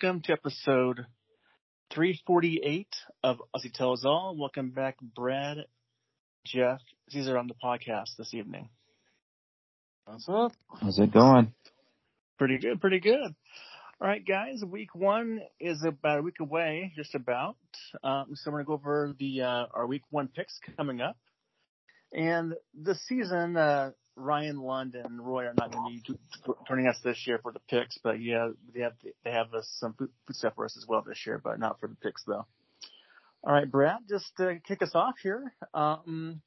Hello and welcome to episode 348 of Aussie Tells All. Welcome back, Brad, Jeff, Cesar on the podcast this evening. What's up? How's it going? Pretty good, pretty good. All right, guys, week one is about a week away, just about. Um, so we're going to go over the uh, our week one picks coming up. And this season, uh, Ryan Lund and Roy are not going to be joining us this year for the picks, but yeah, they have they have uh, some food, food stuff for us as well this year, but not for the picks though. All right, Brad, just to kick us off here, um,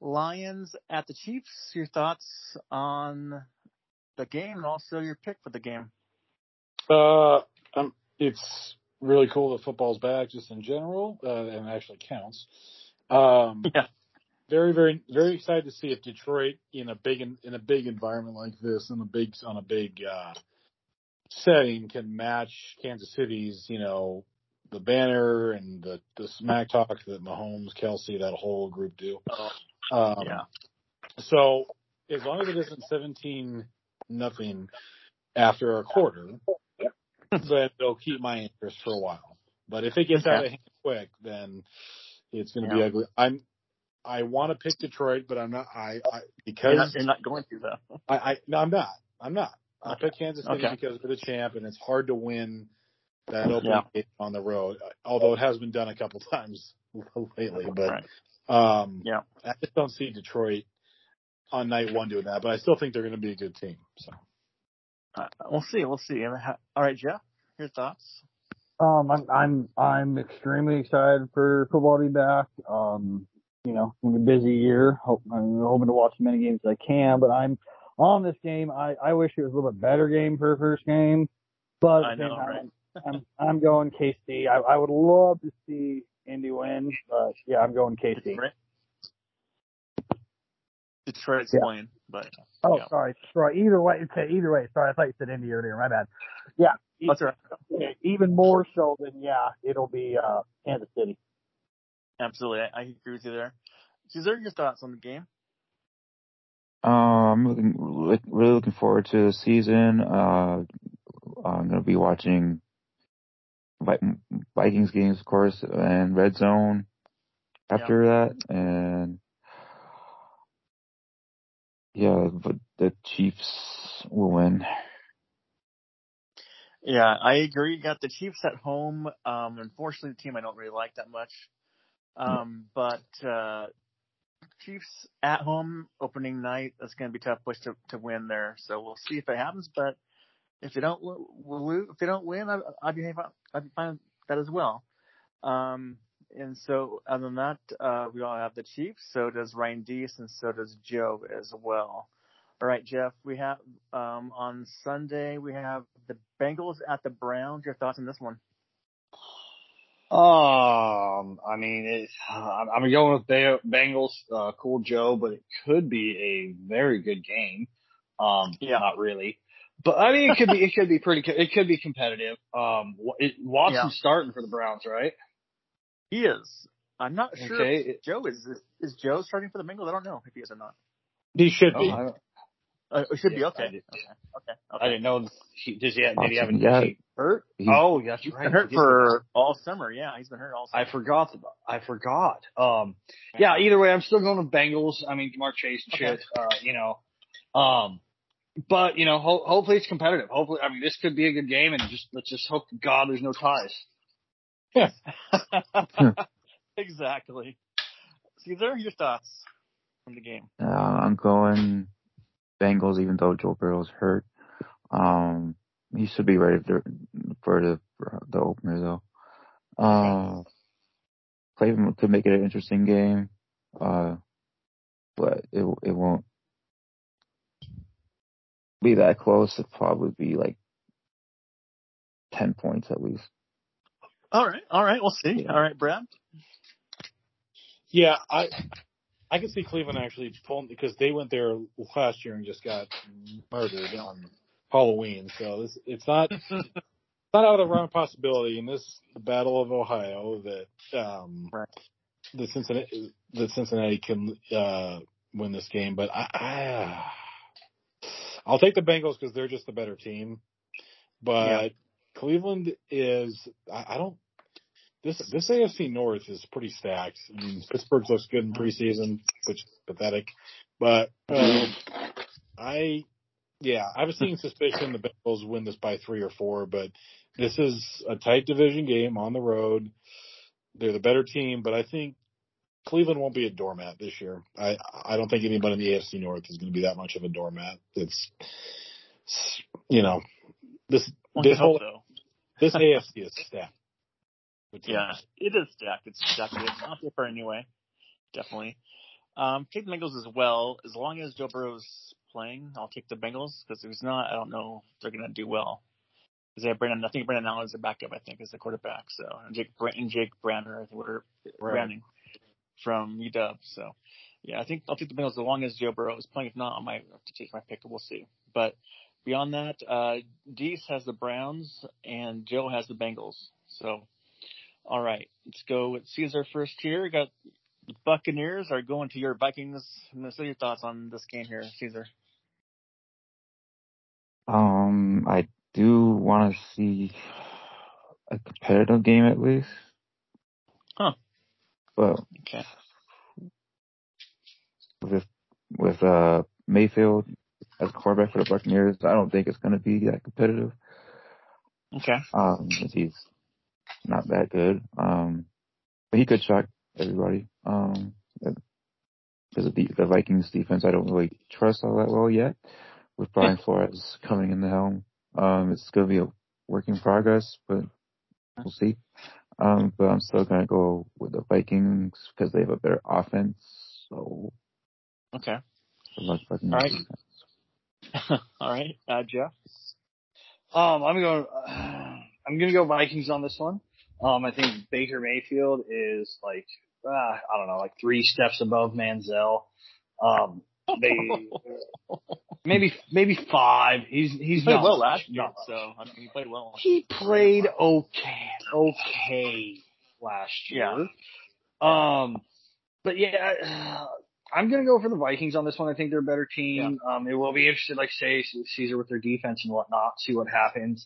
Lions at the Chiefs. Your thoughts on the game and also your pick for the game? Uh, um, it's really cool that football's back, just in general, uh, and actually counts. Um, Yeah. Very, very, very excited to see if Detroit in a big in a big environment like this, in a big on a big uh, setting, can match Kansas City's, you know, the banner and the the smack talk that Mahomes, Kelce, that whole group do. Um, yeah. So as long as it isn't seventeen nothing after a quarter, then it'll keep my interest for a while. But if it gets out of hand quick, then it's going to be ugly. I'm I want to pick Detroit, but I'm not. I, I You're not, because you're not going to though. I, I no, I'm not. I'm not. I Okay. pick Kansas City Okay. because we're the champ, and it's hard to win that opening Yeah. game on the road. Although it has been done a couple times lately, but Right. um, Yeah. I just don't see Detroit on night one doing that. But I still think they're going to be a good team. So Uh, we'll see. We'll see. All right, Jeff, your thoughts? Um, I'm I'm I'm extremely excited for football to be back. Um, you know, it's gonna be a busy year. Hope, I'm hoping to watch as many games as I can, but I'm on this game. I I wish it was a little bit better game for a first game, but I at the same know, time, I'm I'm going KC. I I would love to see Indy win, but yeah, I'm going KC. Detroit. Detroit's Yeah. playing, but Oh, Yeah. sorry, sorry. Either way, okay, either way. Sorry, I thought you said Indy earlier. My bad. Yeah, that's right. okay, even more so than yeah, it'll be uh Kansas City. Absolutely, I, I agree with you there. Cesar, your thoughts on the game? Uh, I'm looking, really looking forward to the season. Uh, I'm gonna be watching Vikings games, of course, and Red Zone after that, and yeah, but the Chiefs will win. Yeah, I agree. You got the Chiefs at home. Um, unfortunately, the team I don't really like that much. Um, but uh, Chiefs at home opening night. That's going to be a tough push to, to win there. So we'll see if it happens. But if they don't, we'll. If they don't win, I, I'd be I'd be fine with that as well. Um, and so other than that, uh, we all have the Chiefs. So does Ryan Deese, and so does Joe as well. All right, Jeff. We have um, on Sunday we have the Bengals at the Browns. Your thoughts on this one? Um, I mean, it, I'm I'm going with Ba- Bengals, uh, cool Joe, but it could be a very good game. Um, Yeah. not really, but I mean, it could be, it could be pretty, co- it could be competitive. Um, Wa- it, Watson's Yeah. starting for the Browns, right? He is. I'm not sure Okay. if Joe is, is. Is Joe starting for the Bengals? I don't know if he is or not. he should Oh, be. I, don't- Uh, it should be Yeah, okay. Okay. Okay. I didn't know. He, does he have, did he have a Yeah. hurt? He- oh, that's He's right. been hurt He did. for all summer. Yeah, he's been hurt all summer. I forgot. I forgot. Um, yeah. Either way, I'm still going with Bengals. I mean, Ja'Marr Chase and shit. Uh, you know, um, but you know, ho- hopefully it's competitive. Hopefully, I mean, this could be a good game, and just let's just hope to God there's no ties. Yeah. exactly. Cesar, your thoughts on the game? Uh, I'm going Bengals, even though Joe Burrow's hurt. Um, he should be ready for, for the for the opener though. Uh, Cleveland could make it an interesting game, uh, but it it won't be that close. It'll probably be like ten points at least. All right. All right. We'll see. All right, Brad. Yeah, I I can see Cleveland actually pulling because they went there last year and just got murdered on Halloween. So this, it's not it's not out of the realm of possibility in this Battle of Ohio that um Right. the Cincinnati that Cincinnati can uh win this game. But I, I I'll take the Bengals because they're just the better team. But Cleveland is. I, I don't. This this AFC North is pretty stacked. I mean, Pittsburgh looks good in preseason, which is pathetic. But um, I, yeah, I was seeing suspicion the Bengals win this by three or four, but this is a tight division game on the road. They're the better team, but I think Cleveland won't be a doormat this year. I I don't think anybody in the AFC North is going to be that much of a doormat. It's, it's you know this this whole this AFC is stacked. Yeah, it is stacked. It's stacked. It's on paper anyway. Definitely. Um, take the Bengals as well. As long as Joe Burrow's playing, I'll take the Bengals because if he's not, I don't know if they're going to do well. Because they have Brandon, I think Brandon Allen is a backup, I think, is the quarterback. So, and Jake, and Jake Branner, I think we're Right. Brandon from UW. So, yeah, I think I'll take the Bengals as long as Joe Burrow is playing. If not, I might have to take my pick. We'll see. But beyond that, uh, Deese has the Browns and Joe has the Bengals. So, all right, let's go with Cesar first here. We got the Buccaneers are going to your Vikings. What are your thoughts on this game here, Cesar? Um, I do want to see a competitive game at least. Huh. But Okay. with with uh Mayfield as quarterback for the Buccaneers, I don't think it's going to be that competitive. Okay. Um, he's not that good. Um, but he could shock everybody. Um, because the, the Vikings defense, I don't really trust all that well yet. With Brian Flores coming in the helm, um, it's going to be a work in progress, but we'll see. Um, but I'm still going to go with the Vikings because they have a better offense. So, Okay. All right. All right. Uh, Jeff? Um, I'm going. I'm going to go Vikings on this one. Um, I think Baker Mayfield is like uh, I don't know, like three steps above Manziel. Um, they maybe maybe five. He's he's He played not well last year, much. so I mean, he played well. He played okay, okay last year. Yeah. Um, but yeah, I'm gonna go for the Vikings on this one. I think they're a better team. Um, it will be interesting, like say Cesar with their defense and whatnot. See what happens.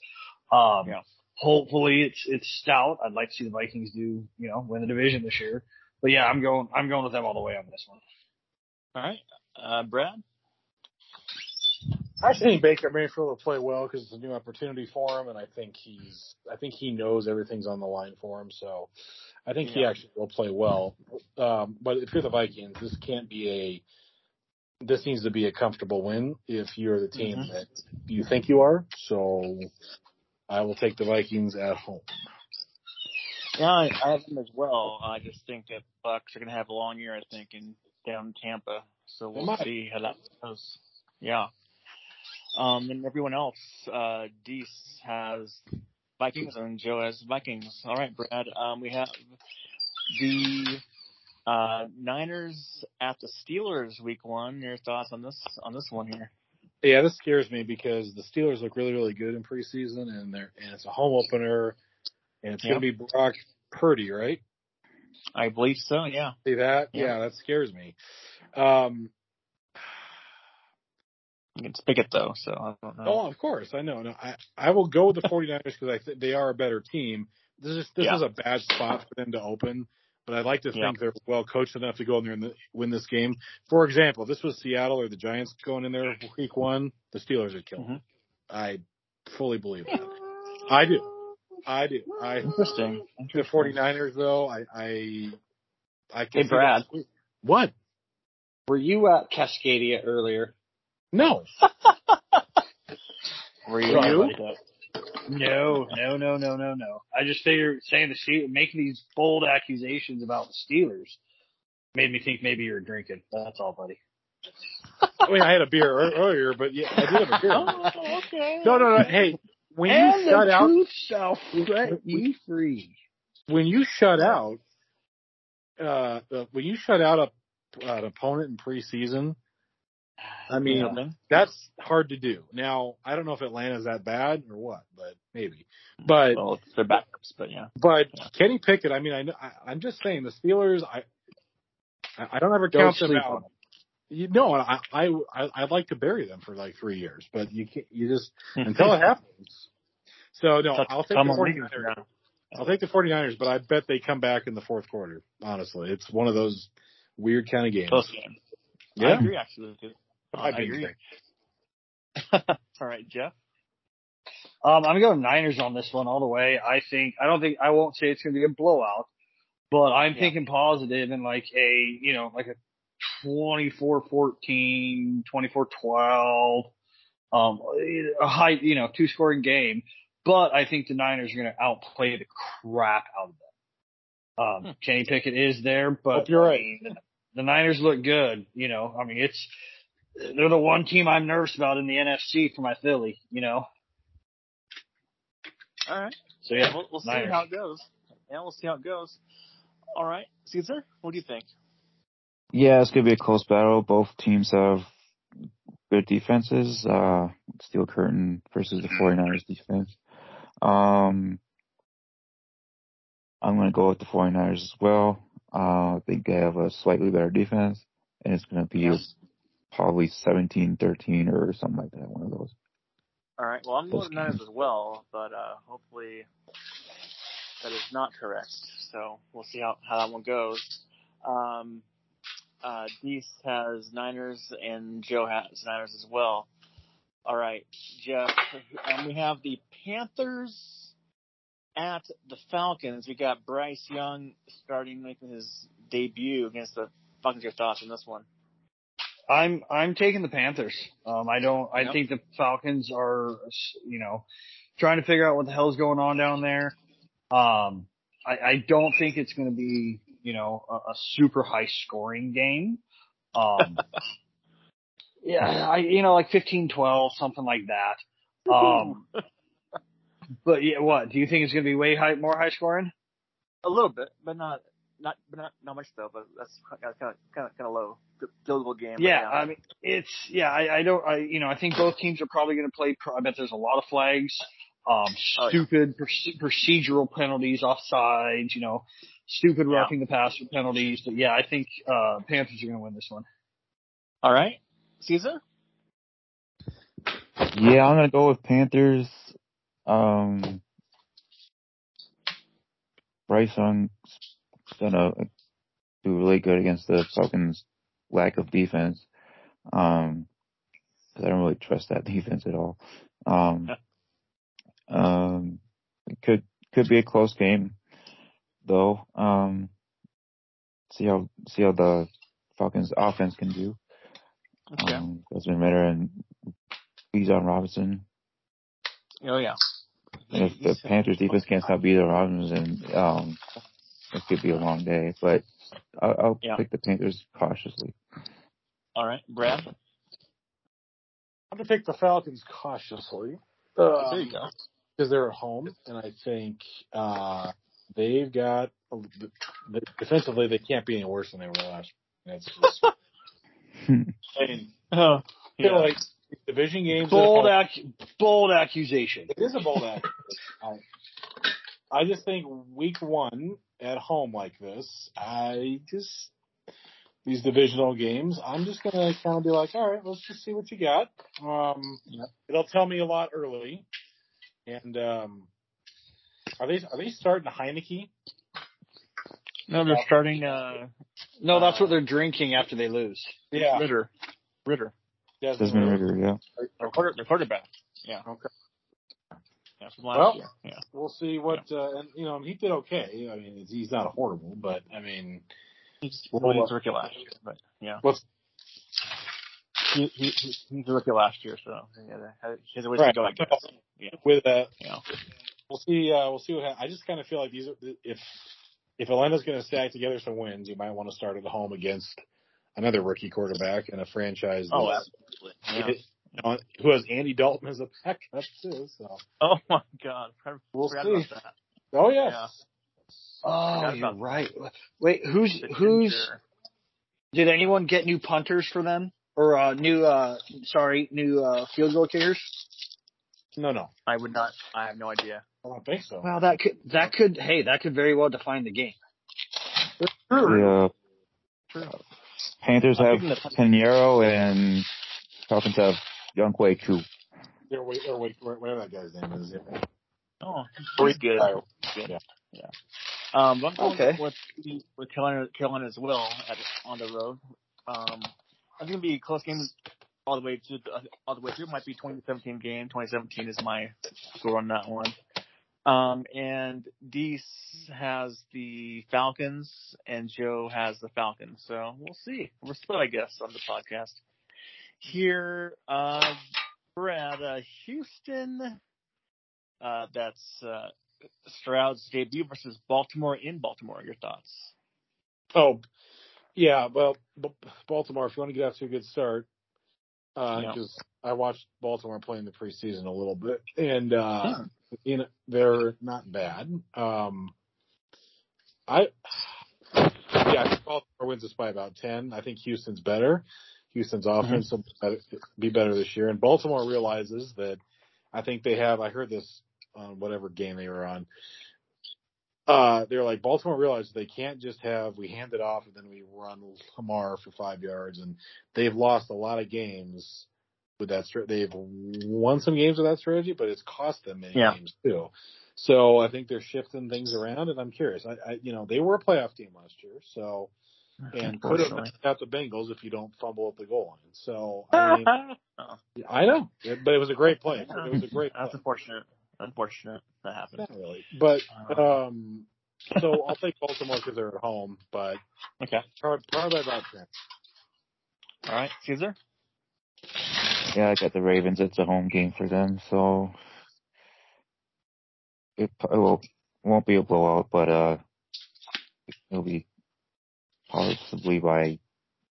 Um, Yeah. Hopefully it's it's stout. I'd like to see the Vikings do you know win the division this year. But yeah, I'm going I'm going with them all the way on this one. All right. Uh, Brad? I think Baker Mayfield will play well because it's a new opportunity for him, and I think he's, I think he knows everything's on the line for him. So, I think he actually will play well. Um, but if you're the Vikings, this can't be a, this needs to be a comfortable win if you're the team Mhm. that you think you are. So, I will take the Vikings at home. Yeah, I, I have them as well. I just think that Bucks are going to have a long year, I think, in down in Tampa. So we'll see how that goes. Yeah. Um, and everyone else, uh, Deese has Vikings and Joe has Vikings. All right, Brad. Um, we have the uh, Niners at the Steelers week one. Your thoughts on this on this one here? Yeah, this scares me because the Steelers look really, really good in preseason, and they're and it's a home opener, and it's Yep. going to be Brock Purdy, right? I believe so. Yeah. See that? Yeah. Yeah, that scares me. Um, You can pick it though, so I don't know. oh, of course, I know. No, I I will go with the 49ers because I think they are a better team. This is this Yeah. is a bad spot for them to open, but I'd like to Yeah. think they're well coached enough to go in there and the, win this game. For example, if this was Seattle or the Giants going in there week one, the Steelers would kill them. Mm-hmm. I fully believe that. I do. I do. I Interesting. the 49ers though, I I I can Hey, Brad. What? Were you at Cascadia earlier? No. Were Were you? No, no, no, no, no, no. I just figured saying the Steelers, making these bold accusations about the Steelers made me think maybe you're drinking. That's all, buddy. I mean, I had a beer earlier, but yeah, I did have a beer. Oh, okay. No, no, no. Hey, when and you shut the out, truth shall set you free. when you shut out, uh, uh, when you shut out a, an opponent in preseason, Ah, I mean, Nothing. that's hard to do. Now, I don't know if Atlanta's that bad or what, but maybe. Mm, but Well, it's their backups, but yeah. but Yeah. Kenny Pickett, I mean, I, I'm just saying the Steelers. I I don't ever Don't count them out. You know, I, I I I'd like to bury them for like three years, but you can't. You just until it happens. So no, I'll take the on, 49ers. I'll take the 49ers, but I bet they come back in the fourth quarter. Honestly, it's one of those weird kind of games. Close game. I agree actually. I, I agree. All right, Jeff. Um, I'm going Niners on this one all the way. I think I don't think I won't say it's going to be a blowout, but I'm Yeah. thinking positive and like a you know like a 24-14, 24-12, um, a high you know two scoring game. But I think the Niners are going to outplay the crap out of them. Um, Kenny Pickett is there, but Hope you're I right. mean, the Niners look good. You know, I mean it's they're the one team I'm nervous about in the NFC for my Philly. You know, All right. so yeah, we'll, we'll see how it goes. Yeah, we'll see how it goes. All right, Cesar, what do you think? Yeah, it's gonna be a close battle. Both teams have good defenses. Uh, Steel Curtain versus the 49ers defense. Um, I'm gonna go with the 49ers as well. Uh, I think they have a slightly better defense, and it's gonna be Yes. Probably 17-13 or something like that. One of those. All right. Well, I'm going Close with as well, but uh, hopefully that is not correct. So we'll see how, how that one goes. Um, uh, Deese has Niners and Joe has Niners as well. All right, Jeff. Um, we have the Panthers at the Falcons. We got Bryce Young starting making his debut against the Falcons. Your thoughts on this one? I'm I'm taking the Panthers. Um, I don't. I Yep. think the Falcons are, you know, trying to figure out what the hell's going on down there. Um, I, I don't think it's going to be, you know, a, a super high scoring game. Um, yeah, I you know like 15-12, something like that. Um, but yeah, what do you think it's going to be way high, more high scoring? A little bit, but not not but not not much though. But that's kind of kind of kind of low. Good Field goal game. but Yeah, I mean, it's yeah. I, I don't. I you know, I think both teams are probably going to play. pro- I bet there's a lot of flags, um, Oh, yeah. stupid procedural penalties, offsides. You know, stupid Yeah. roughing the passer penalties. But yeah, I think uh Panthers are going to win this one. All right, Cesar. Yeah, I'm gonna go with Panthers. Um, Bryce Young's gonna do really good against the Falcons' lack of defense. Um, 'cause I don't really trust that defense at all. Um, um, it could could be a close game, though. Um, see how see how the Falcons' offense can do. Okay. Um, Desmond Ridder and Bijan Robinson. oh yeah. And if the Panthers defense can't stop either Robinson, um, it could be a long day. But I'll, I'll Yeah. pick the Panthers cautiously. All right, Brad. I'm gonna pick the Falcons cautiously. there you go. because they're at home, and I think uh, they've got defensively they can't be any worse than they were last. year. That's just, I mean, I feel like division games. Bold, ac- bold accusation. It is a bold act. I, I just think week one at home like this, I just these divisional games, I'm just gonna kind of be like, all right, let's just see what you got. Um, Yep. it'll tell me a lot early. And um, are they are they starting Heinicke? no, they're starting uh, No, that's what they're drinking after they lose. Yeah, Ridder. Ridder. Desmond Ridder, yeah. Their, quarter, their quarterback. Yeah. Okay. Yeah, from last Well, year. Yeah. We'll see what uh, and you know he did okay. I mean he's not horrible, but I mean He's, Well, well, he uh, was a rookie last year, but yeah. what's He, he, he, he's a rookie last year, so yeah, he has a ways Right. to go, I guess. Yeah. with uh Yeah. we'll see uh we'll see what ha- I just kind of feel like these are, if if Atlanta's going to stack together some wins, you might want to start at home against another rookie quarterback and a franchise Oh, absolutely. Yeah. Know, who has Andy Dalton as a backup too. So Oh my God. I We'll forgot see. about that. oh yes, Yeah. Oh, Forgot you're about- right. Wait, who's who's? Did anyone get new punters for them or uh, new? uh Sorry, new uh field goal kickers. no no I would not. I have no idea. I don't think so. Well, that could that could hey that could very well define the game. The True. uh, Panthers I'm have thinking the- Piñeiro and Falcons have Younghoe Koo. They're wait or wait whatever that guy's name is. Yeah. Oh, pretty good. good. Yeah. yeah. Um, I'm going Okay. with with Carolina, Carolina as well at, on the road. Um, I think it'll be a close game all the way to the, all the way through. It might be 2017 game. 2017 is my score on that one. Um, and Deese has the Falcons, and Joe has the Falcons. So we'll see. We're split, I guess, on the podcast. Here, uh, Brad, uh, Houston. Uh, that's uh, Stroud's debut versus Baltimore in Baltimore. Your thoughts? Oh, yeah. Well, B- Baltimore, if you want to get off to a good start, because I watched Baltimore play in the preseason a little bit, and uh, Hmm. you know they're not bad. Um, I yeah, Baltimore wins this by about ten. I think Houston's better. Houston's offense will be better- be better this year, and Baltimore realizes that. I think they have. I heard this on whatever game they were on. Uh, they're like Baltimore realized they can't just have we hand it off and then we run Lamar for five yards, and they've lost a lot of games with that. They've won some games with that strategy, but it's cost them many Yeah. games too. So I think they're shifting things around, and I'm curious. I, I you know, they were a playoff team last year, so and could have Unfortunately. knocked out the Bengals if you don't fumble at the goal line. So I mean, I know, but it was a great play. It was a great That's play. unfortunate. Unfortunate that happened. Not really, but um, so I'll take Baltimore because they're at home, but okay. probably, probably about ten. All right, Cesar. Yeah, I got the Ravens. It's a home game for them, so it, it won't, won't be a blowout, but uh, it'll be possibly by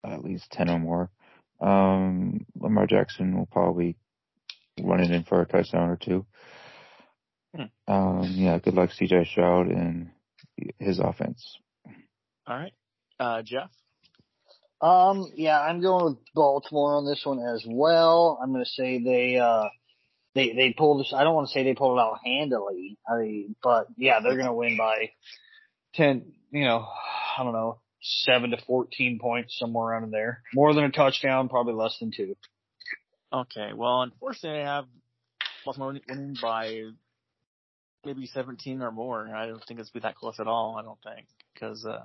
at least ten or more. Um, Lamar Jackson will probably run it in for a touchdown or two. Hmm. Um, yeah, good luck, CJ Stroud and his offense. All right, uh, Jeff. Um, yeah, I'm going with Baltimore on this one as well. I'm going to say they, uh, they, they pulled this, I don't want to say they pulled it out handily, I mean, but yeah, they're going to win by 10, you know, I don't know, 7 to 14 points, somewhere around in there. More than a touchdown, probably less than two. Okay. Well, unfortunately, I have Baltimore winning by maybe 17 or more. I don't think it's be that close at all. I don't think because uh,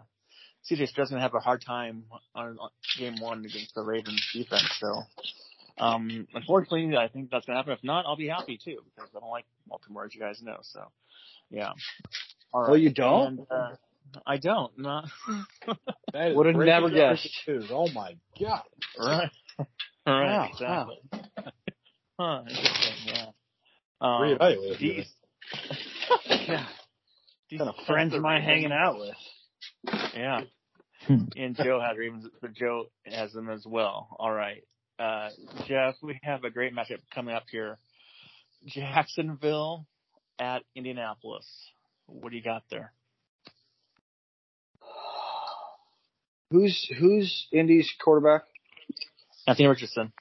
CJ Stroud's gonna have a hard time on, on game one against the Ravens defense. So, um, unfortunately, I think that's gonna happen. If not, I'll be happy too because I don't like Baltimore, as you guys know. So, yeah. All Oh, you don't? And, uh, I don't. No. That is Would've never news. guessed. Oh my god! right. Right. Wow, Exactly. huh. Interesting. Yeah. Um, Reevaluate. these- yeah. These What kind of friends am I hanging out with? Yeah. Hmm. And Joe has Ravens, but Joe has them as well. All right. Uh, Jeff, we have a great matchup coming up here. Jacksonville at Indianapolis. What do you got there? Who's, who's Indy's quarterback? Anthony Richardson,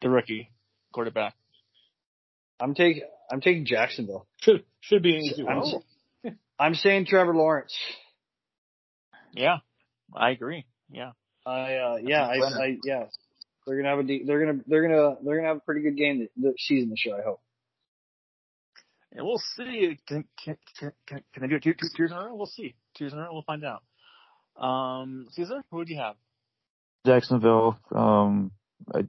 the rookie quarterback. I'm taking, I'm taking Jacksonville. Should should be an easy I'm, one. I'm saying Trevor Lawrence. Yeah, I agree. Yeah. I uh yeah, I, Winner. I yeah. They're gonna have a de- they're gonna they're gonna they're gonna have a pretty good game th- this season this year. I hope. And we'll see. Can, can, can, can, can I do it two, two, two years in a row? We'll see. Two years in a row, we'll find out. Um, Cesar, who do you have? Jacksonville, um, I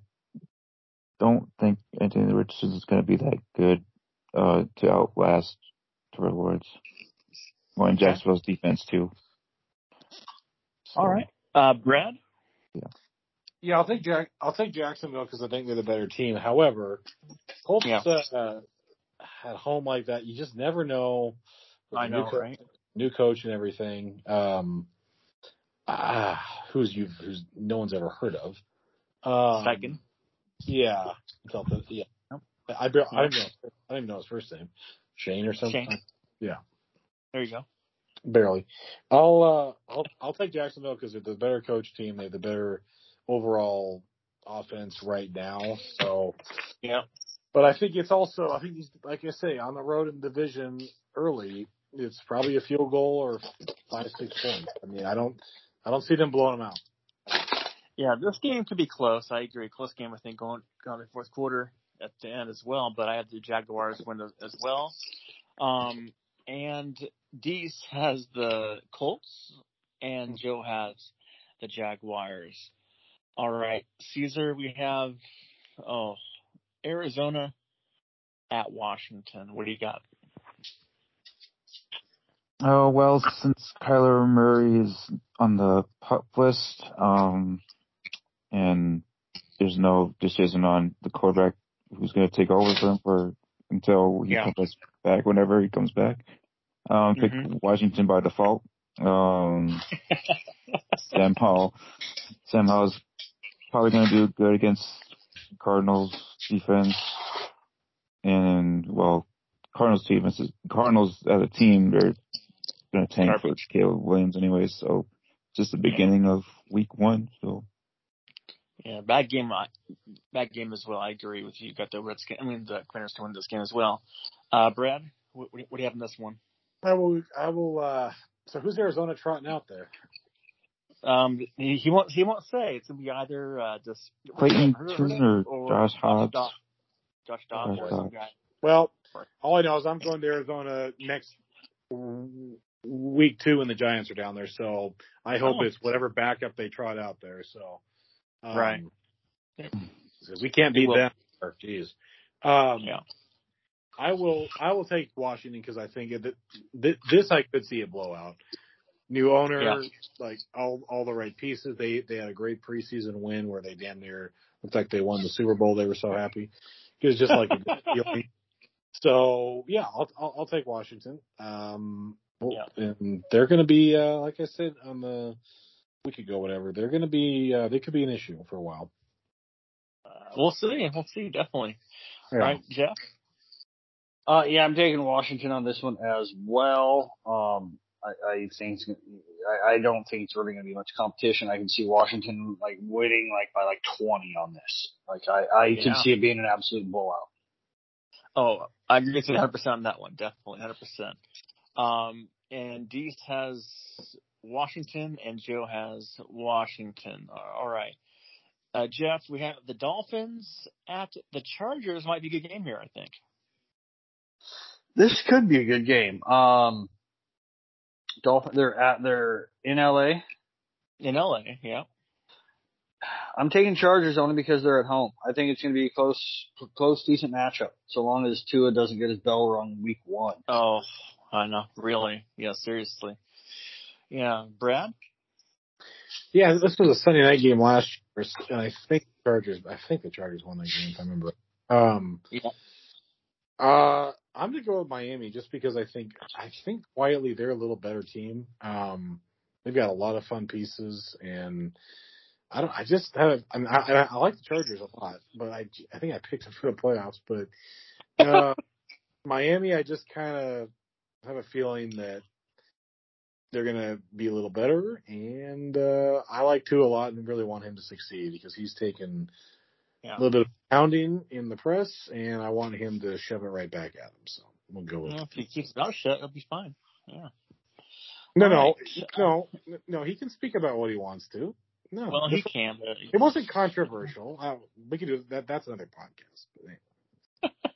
don't think Anthony Richardson is going to be that good uh, to outlast Trevor Lawrence. Well, and Jacksonville's defense too. So, All right. Uh, Brad? Yeah, Yeah, I'll take Jack. I'll take Jacksonville because I think they're the better team. However, Colts Yeah. uh, at home like that, you just never know. I the new know, co- right? New coach and everything. Um, ah, who's you? Who's no one's ever heard of? Um, Second. Yeah, something. Yeah, Yep. I, bar- I don't know. I don't even know his first name. Shane or something. Shane. Yeah. There you go. Barely. I'll uh I'll I'll take Jacksonville because they're the better coach team. They have the better overall offense right now. So Yeah. but I think it's also I think he's like I say, on the road in division early, it's probably a field goal or five, six points. I mean I don't I don't see them blowing them out. Yeah, this game could be close. I agree. Close game, I think, going, going to the fourth quarter. at the end as well, but I have the Jaguars win as well. Um, and Deese has the Colts, and Joe has the Jaguars. All right, Cesar, we have oh Arizona at Washington. What do you got? Oh well, since Kyler Murray is on the pup list, um, and there's no decision on the quarterback who's going to take over for him for until he Yeah. comes back, whenever he comes back. Um, pick Mhm. Washington by default. Um, Sam Howell, Sam Howell's probably going to do good against Cardinals defense, and well, Cardinals defense is Cardinals as a team they're going to tank for Caleb Williams anyway, so just the beginning of week one. So Yeah, bad game. I- Bad game as well. I agree with you. You got the Redskins. I mean, the Commanders to win this game as well. Uh, Brad, what, what do you have in this one? I will. I will. uh So who's Arizona trotting out there? Um, he, he won't. He won't say. It's gonna be either uh, just Clayton Hurd- Turner, Josh Hobbs. Dobbs. Josh Dobbs. Josh Dobbs. Well, all I know is I'm going to Arizona next week two, and the Giants are down there. So I hope Oh. it's whatever backup they trot out there. So um, Right. We can't beat them. Jeez. Um, Yeah. I will. I will take Washington because I think it, th- this I could see a blowout. New owner, Yeah. like all all the right pieces. They they had a great preseason win where they damn near looked like they won the Super Bowl. They were so happy. It was just like a feeling. So yeah, I'll, I'll I'll take Washington. Um, well, and they're going to be uh, like I said on the week ago, whatever. They're going to be uh, they could be an issue for a while. Uh, we'll see. We'll see. Definitely. Yeah. All right, Jeff. Uh, yeah, I'm taking Washington on this one as well. Um, I, I think it's, gonna- I, I don't think it's really going to be much competition. I can see Washington like winning like by like 20 on this. Like I, I can see it being an absolute blowout. Oh, I agree with you 100 percent on that one. Definitely 100. percent Um, and Deese has Washington, and Joe has Washington. All right. Uh, Jeff, we have the Dolphins at the Chargers. Might be a good game here, I think. This could be a good game. Um, Dolphin, they're at, they're in LA. In LA, yeah. I'm taking Chargers only because they're at home. I think it's going to be a close, close, decent matchup. So long as Tua doesn't get his bell rung week one. Oh, I know. Really? Yeah, seriously. Yeah, Brad. Yeah, this was a Sunday night game last year, and I think the Chargers. I think the Chargers won that game. If I remember. Um, Yeah. Uh, I'm gonna go with Miami just because I think I think quietly they're a little better team. Um, they've got a lot of fun pieces, and I don't. I just have. I, mean, I, I, I like the Chargers a lot, but I I think I picked them for the playoffs. But uh, Miami, I just kind of have a feeling that they're gonna be a little better, and uh, I like Tua a lot and really want him to succeed because he's taken Yeah. a little bit of pounding in the press, and I want him to shove it right back at him. So we'll go with Well, if he keeps his mouth shut, it'll be fine. Yeah. no, all no, right. no, no. He can speak about what he wants to. No, Well, he can, but it wasn't controversial. Uh, we could do that. That's another podcast. But anyway.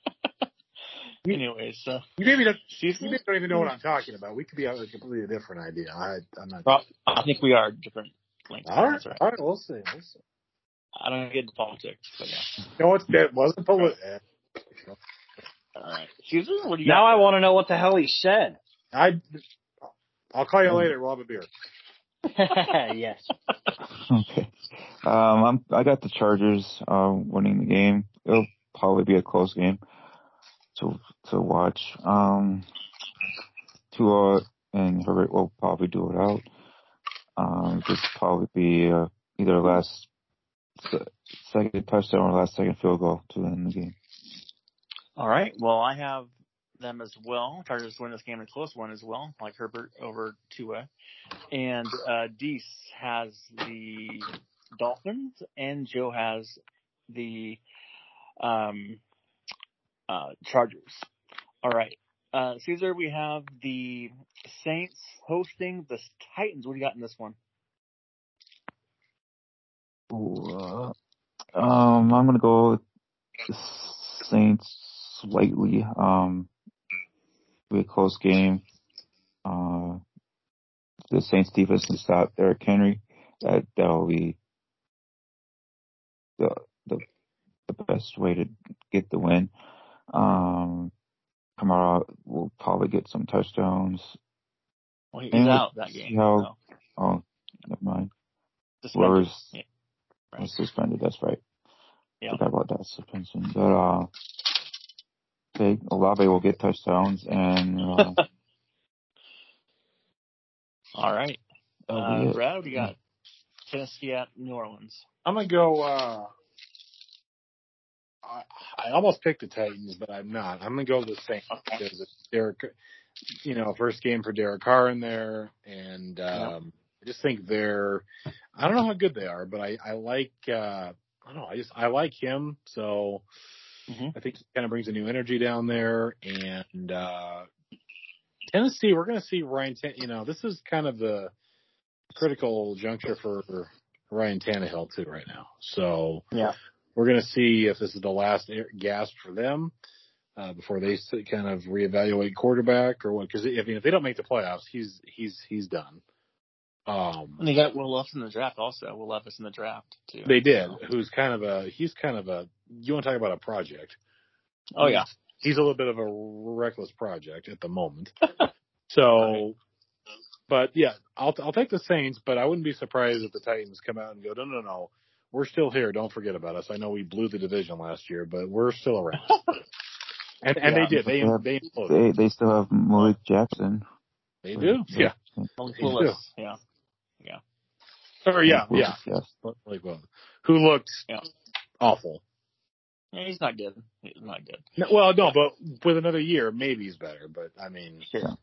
anyways, uh, You maybe don't, she's. you maybe don't even know what I'm talking about. We could be out a completely different idea. I, I'm not. Well, I think we are different lengths. all right, right, all right. We'll see. We'll see. I don't get into politics, but yeah. No, it's that wasn't polit- eh. All right, Cesar, what do you Now got? I want to know what the hell he said. I. I'll call you later. We'll have a beer. yes. Okay. Um, I'm, I got the Chargers, uh, winning the game. It'll probably be a close game to, to watch. Um, Tua and Herbert will probably do it out. Um, this probably be, uh, either last second touchdown or last second field goal to end the game. All right. Well, I have them as well. Chargers win this game in a close one as well, like Herbert over Tua. And uh Deese has the Dolphins and Joe has the um uh Chargers. All right. Uh Cesar, we have the Saints hosting the Titans. What do you got in this one? Ooh, uh, um, I'm gonna go the Saints slightly. Um, be a close game. Uh, the Saints defense can stop Eric Henry. That that'll be the the the best way to get the win. Um, Kamara will probably get some touchdowns. Well, he's And out that game. how- so. Oh, never mind. Suspended. Whoever's Yeah. was suspended. That's right. Yeah. Forgot about that suspension. But uh, okay, Olave will get touchdowns, and uh, All right. that'll Uh. Brad, what do you got? Tennessee at New Orleans. I'm gonna go. uh I, I almost picked the Titans, but I'm not. I'm gonna go with the Saints because it's Derek. You know, first game for Derek Carr in there, and um I just think they're. I don't know how good they are, but I I like. uh I don't know. I just I like him, so Mhm. I think he kind of brings a new energy down there. And uh Tennessee, we're gonna see Ryan. Tan- you know, this is kind of the critical juncture for Ryan Tannehill too right now. So Yeah. We're going to see if this is the last air- gasp for them uh, before they kind of reevaluate quarterback or what. Because if, if they don't make the playoffs, he's he's he's done. Um, And they got Will Levis in the draft also. Will Levis in the draft too. they did. So- Who's kind of a he's kind of a you want to talk about a project? Oh yeah. he's a little bit of a reckless project at the moment. So, but yeah, I'll I'll take the Saints, but I wouldn't be surprised if the Titans come out and go, no, no, no, we're still here. Don't forget about us. I know we blew the division last year, but we're still around. and and Yeah. they did. They they imploded. They they still have Malik Jackson. They do. Yeah. Malik They Willis. Yeah. Or yeah, yeah. Yes. Like well, who looked Yeah. awful. Yeah, he's not good. He's not good. No, well, no, but with another year, maybe he's better. But I mean, Sure.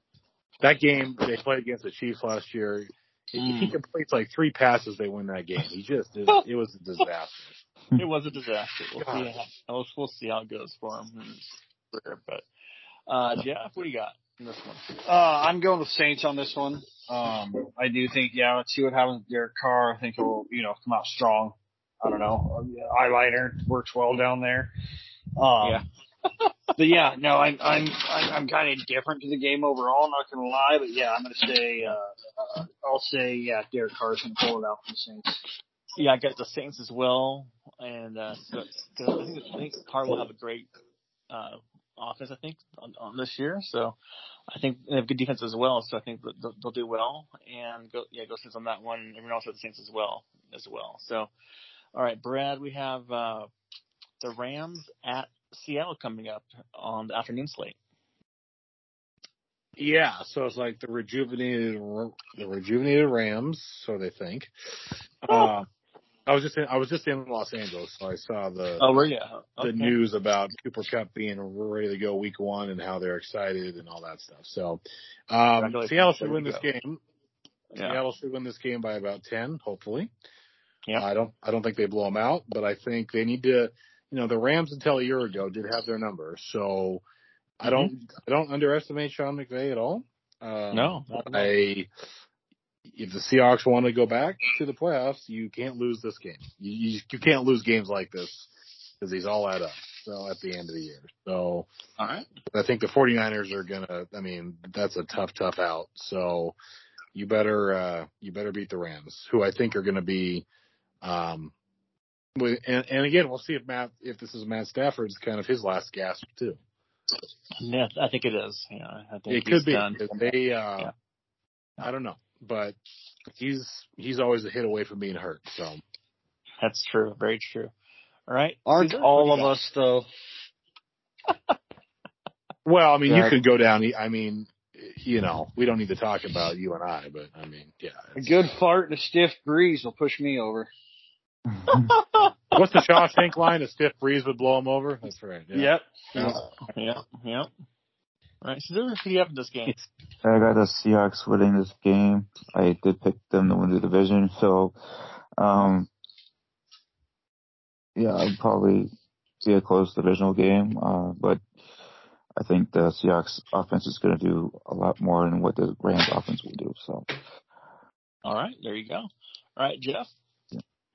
that game they played against the Chiefs last year. If he Mm. completes like three passes, they win that game. He just it, it was a disaster. It was a disaster. We'll see. How, we'll, we'll see how it goes for him. in his career. But uh, Jeff, what do you got in this one? Uh, I'm going with Saints on this one. Um, I do think, yeah, let's see what happens with Derek Carr. I think he'll, you know, come out strong. I don't know. Eyeliner works well down there. Um, Yeah. But yeah, no, I'm, I'm, I'm, I'm kind of different to the game overall. Not gonna lie, but yeah, I'm gonna say, uh, uh I'll say, yeah, Derek Carr's gonna pull it out for the Saints. Yeah, I got the Saints as well, and uh, so, 'cause I think I think Carr will have a great uh, offense. I think on, on this year, so I think they have good defense as well. So I think they'll, they'll do well, and go yeah, go Saints on that one. Everyone else has the Saints as well as well. So, all right, Brad, we have uh, the Rams at Seattle coming up on the afternoon slate. Yeah, so it's like the rejuvenated the rejuvenated Rams, so they think. Uh, I was just in, I was just in Los Angeles, so I saw the Oh, were you? the Okay. news about Cooper Kupp being ready to go week one and how they're excited and all that stuff. So um, Seattle should win this go. game. Yeah. Seattle should win this game by about ten, hopefully. Yeah. I don't I don't think they blow them out, but I think they need to. You know, the Rams until a year ago did have their number, so I Mm-hmm. don't I don't underestimate Sean McVay at all. Um, No, not at all. I if the Seahawks want to go back to the playoffs, you can't lose this game. You you, you can't lose games like this because these all add up. So at the end of the year, so All right. I think the 49ers are gonna. I mean, that's a tough, tough out. So you better uh you better beat the Rams, who I think are gonna be. Um, and, and again, we'll see if Matt if this is Matt Stafford's kind of his last gasp too. Yeah, I think it is. Yeah, I think It could be. done. 'cause They, uh, Yeah. I don't know, but he's he's always a hit away from being hurt. So That's true. Very true. All right. Aren't Cesar, all of do you got? us though? well, I mean, Yeah. you could go down. I mean, you know, we don't need to talk about you and I, but I mean, yeah. A it's- good fart and a stiff breeze will push me over. What's the Shawshank line? A stiff breeze would blow him over. That's right. Yeah. Yep. Yeah. Yeah, yeah. All right. Cesar, who do you have in this game? I got the Seahawks winning this game. I did pick them to win the division, so um, yeah, I'd probably see a close divisional game. Uh, but I think the Seahawks offense is going to do a lot more than what the Rams offense will do. So All right. There you go. All right, Jeff.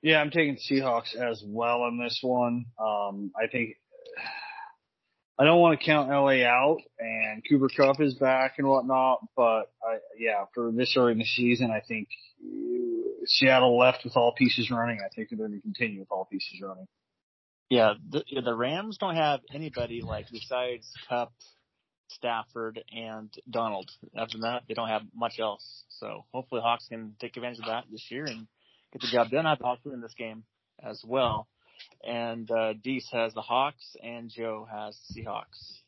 Yeah, I'm taking Seahawks as well on this one. Um, I think I don't want to count LA out, and Cooper Kupp is back and whatnot. But I, yeah, for this early in the season, I think Seattle left with all pieces running. I think they're going to continue with all pieces running. Yeah, the, the Rams don't have anybody like besides Kupp, Stafford, and Donald. After that, they don't have much else. So hopefully Hawks can take advantage of that this year and get the job done. I have Hawks in this game as well. And uh, Deese has the Hawks, and Joe has Seahawks.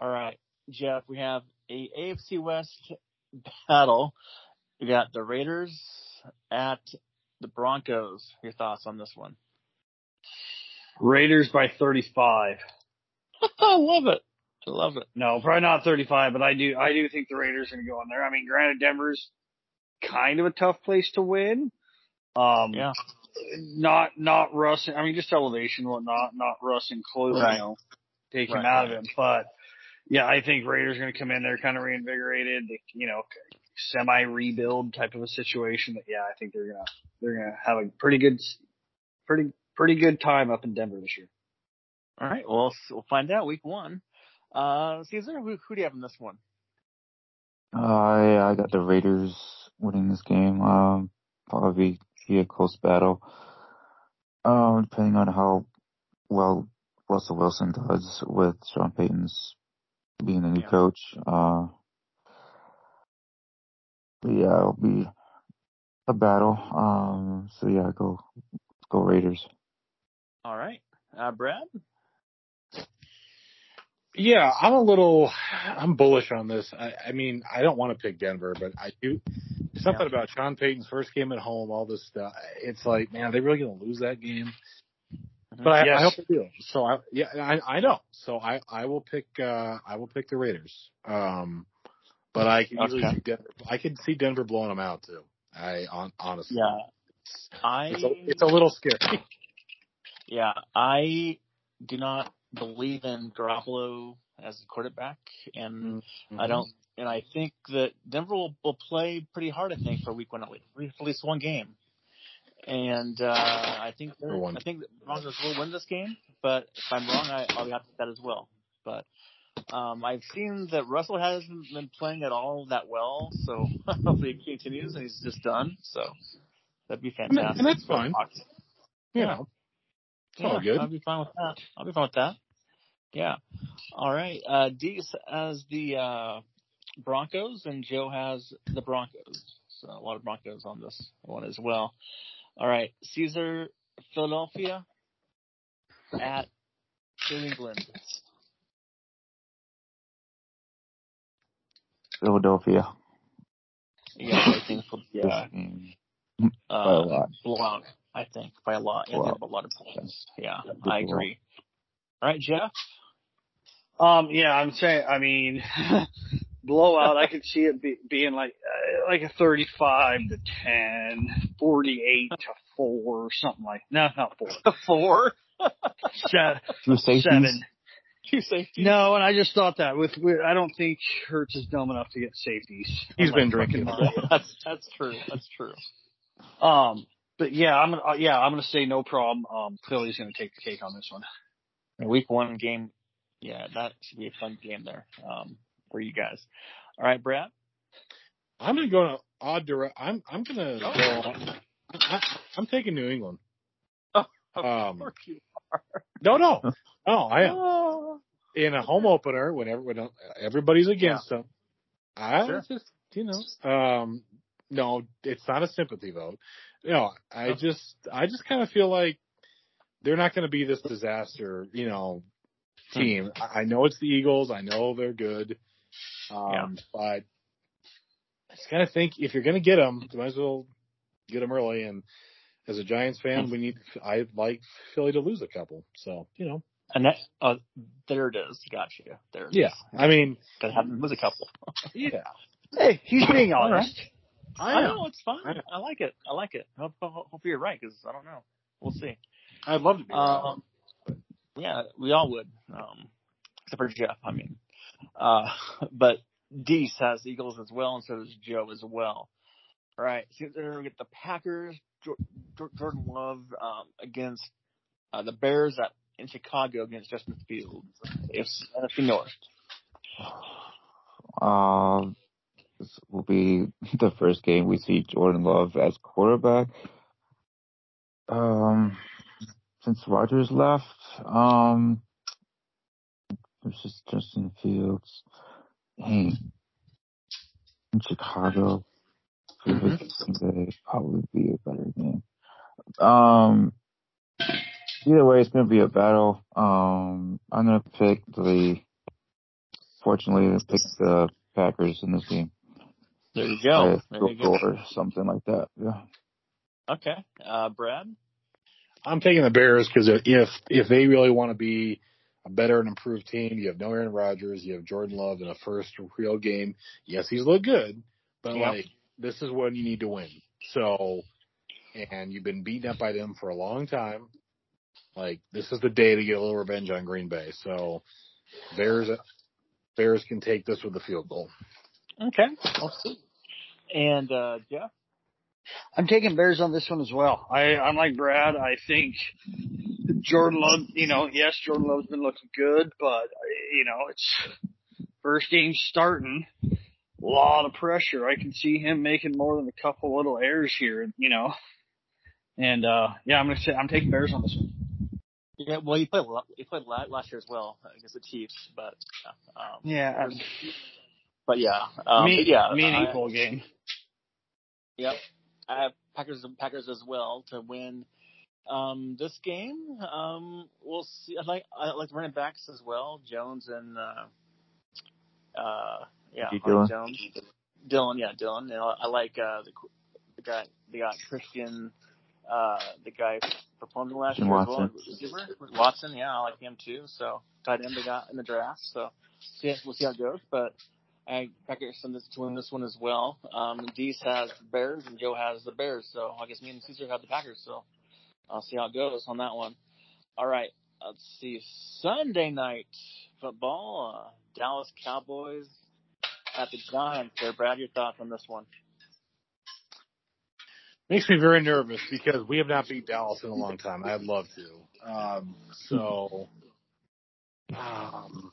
All right, Jeff, we have a AFC West battle. We got the Raiders at the Broncos. Your thoughts on this one? Raiders by 35. I love it. I love it. No, probably not 35, but I do, I do think the Raiders are going to go in there. I mean, granted, Denver's kind of a tough place to win. Um, Yeah. not, not Russ, I mean, just elevation, whatnot, not Russ and Chloe, Right. you know, take him Right, out of right. it. But yeah, I think Raiders are going to come in there kind of reinvigorated, they, you know, semi rebuild type of a situation. That yeah, I think they're gonna, they're gonna have a pretty good, pretty, pretty good time up in Denver this year. All right. Well, s- we'll find out week one. Uh, Cesar, who, who do you have in this one? I I got the Raiders winning this game. Um, probably be a close battle. Um, depending on how well Russell Wilson does with Sean Payton's being the new Yeah. coach. Uh, but yeah, it'll be a battle. Um, so yeah, go go Raiders. All right. Uh, Brad? Yeah, I'm a little, I'm bullish on this. I, I mean, I don't want to pick Denver, but I do. Something about Sean Payton's first game at home, all this stuff. It's like, man, are they really going to lose that game? But I, Yes. I hope they do. So I, yeah, I, I know. So I, I will pick, uh, I will pick the Raiders. Um, but I can easily Okay. see Denver. I can see Denver blowing them out too. I, on, honestly, Yeah. I it's a, it's a little scary. yeah, I do not believe in Garoppolo as a quarterback, and I don't. And I think that Denver will, will play pretty hard. I think for week one at least, at least one game. And uh, I think they're- For one. I think the Broncos will win this game. But if I'm wrong, I, I'll have to that as well. But um, I've seen that Russell hasn't been playing at all that well, so hopefully it continues and he's just done. So that'd be fantastic. and that's fine. You know, it's all good. I'll be fine with that. I'll be fine with that. Yeah. All right. Uh, Deese has the uh, Broncos, and Joe has the Broncos. So a lot of Broncos on this one as well. All right. Cesar, Philadelphia at New England. Philadelphia. Yeah, I think yeah, uh, By a lot. blowout. I think by a lot. A lot of points. Yeah, I agree. All right, Jeff. Um, yeah, I'm saying, I mean, blowout, I could see it be, being like, uh, like a 35 to 10, 48 to 4, something like, no, not 4. Four. Se- Two safeties. seven. Two safeties. No, and I just thought that with, with, I don't think Hurts is dumb enough to get safeties. He's I'm been drinking. that's that's true. That's true. Um, but yeah, I'm gonna, uh, yeah, I'm gonna say no problem. Um, Philly's gonna take the cake on this one. Week one game. Yeah, that should be a fun game there um, for you guys. All right, Brad. I'm gonna go to odd direct. I'm I'm gonna Oh. go. I, I'm taking New England. Of Um, course you No, no, no. I am are. in a home opener when everyone everybody's against them. I Sure. just you know, um, no, it's not a sympathy vote. No, I Oh. just I just kind of feel like they're not going to be this disaster, you know, team. I I know it's the Eagles. I know they're good. Um, Yeah. but I just kind of think if you're going to get them, you might as well get them early. And as a Giants fan, we need, I'd like Philly to lose a couple. So, you know, And that, uh, there it is. Gotcha. There. It yeah, is. I mean, Gotta have them lose a couple. yeah, Hey, he's being All right. honest. I know it's fine. I know. I like it. I like it. Hope, hope, hope you're right because I don't know. We'll see. I'd love to be. right. Um, yeah, we all would, um, except for Jeff. I mean, uh, but Deese has Eagles as well, and so does Joe as well. All right, so then we get the Packers, Jor- Jor- Jordan Love um, against uh, the Bears at in Chicago against Justin Fields. It's NFC North. Uh, this will be the first game we see Jordan Love as quarterback. Um, since Rodgers left, um, versus Justin Fields. Hey, in Chicago, mm-hmm. probably be a better game. Um, either way, it's gonna be a battle. Um, I'm gonna pick the. Fortunately, I picked the Packers in this game. There you go. There you go. Or something like that. Yeah. Okay, uh, Brad. I'm taking the Bears because if if they really want to be a better and improved team, you have no Aaron Rodgers, you have Jordan Love in a first real game. Yes, he's looked good, but yep. like this is when you need to win. So, and you've been beaten up by them for a long time. Like this is the day to get a little revenge on Green Bay. So, Bears Bears can take this with a field goal. Okay, we'll see. And uh, Jeff. I'm taking Bears on this one as well. I, I'm like Brad. I think Jordan Love, you know, yes, Jordan Love's been looking good, but you know, it's first game starting, a lot of pressure. I can see him making more than a couple little errors here, you know. And uh yeah, I'm gonna say I'm taking Bears on this one. Yeah, well, he played he played last year as well against the Chiefs, but um, yeah, but yeah, um, me, yeah, me an equal game. Yep, I have Packers Packers as well to win um, this game. Um, we'll see. I like I like running backs as well, Jones and uh, uh, yeah, Dillon. Jones, Dillon, yeah, Dillon. And I, I like uh, the the guy they got Christian, uh, the guy performed last year Watson. as well. Watson, yeah, I like him too. So tight end they got in the draft. So see, we'll see how it goes, but. I Packers sent this to win this one as well. Um, Deese has the Bears and Joe has the Bears, so I guess me and Cesar have the Packers. So I'll see how it goes on that one. All right, let's see. Sunday night football. Uh, Dallas Cowboys at the Giants. There, Brad, your thoughts on this one? Makes me very nervous because we have not beat Dallas in a long time. I'd love to. Um, so, um,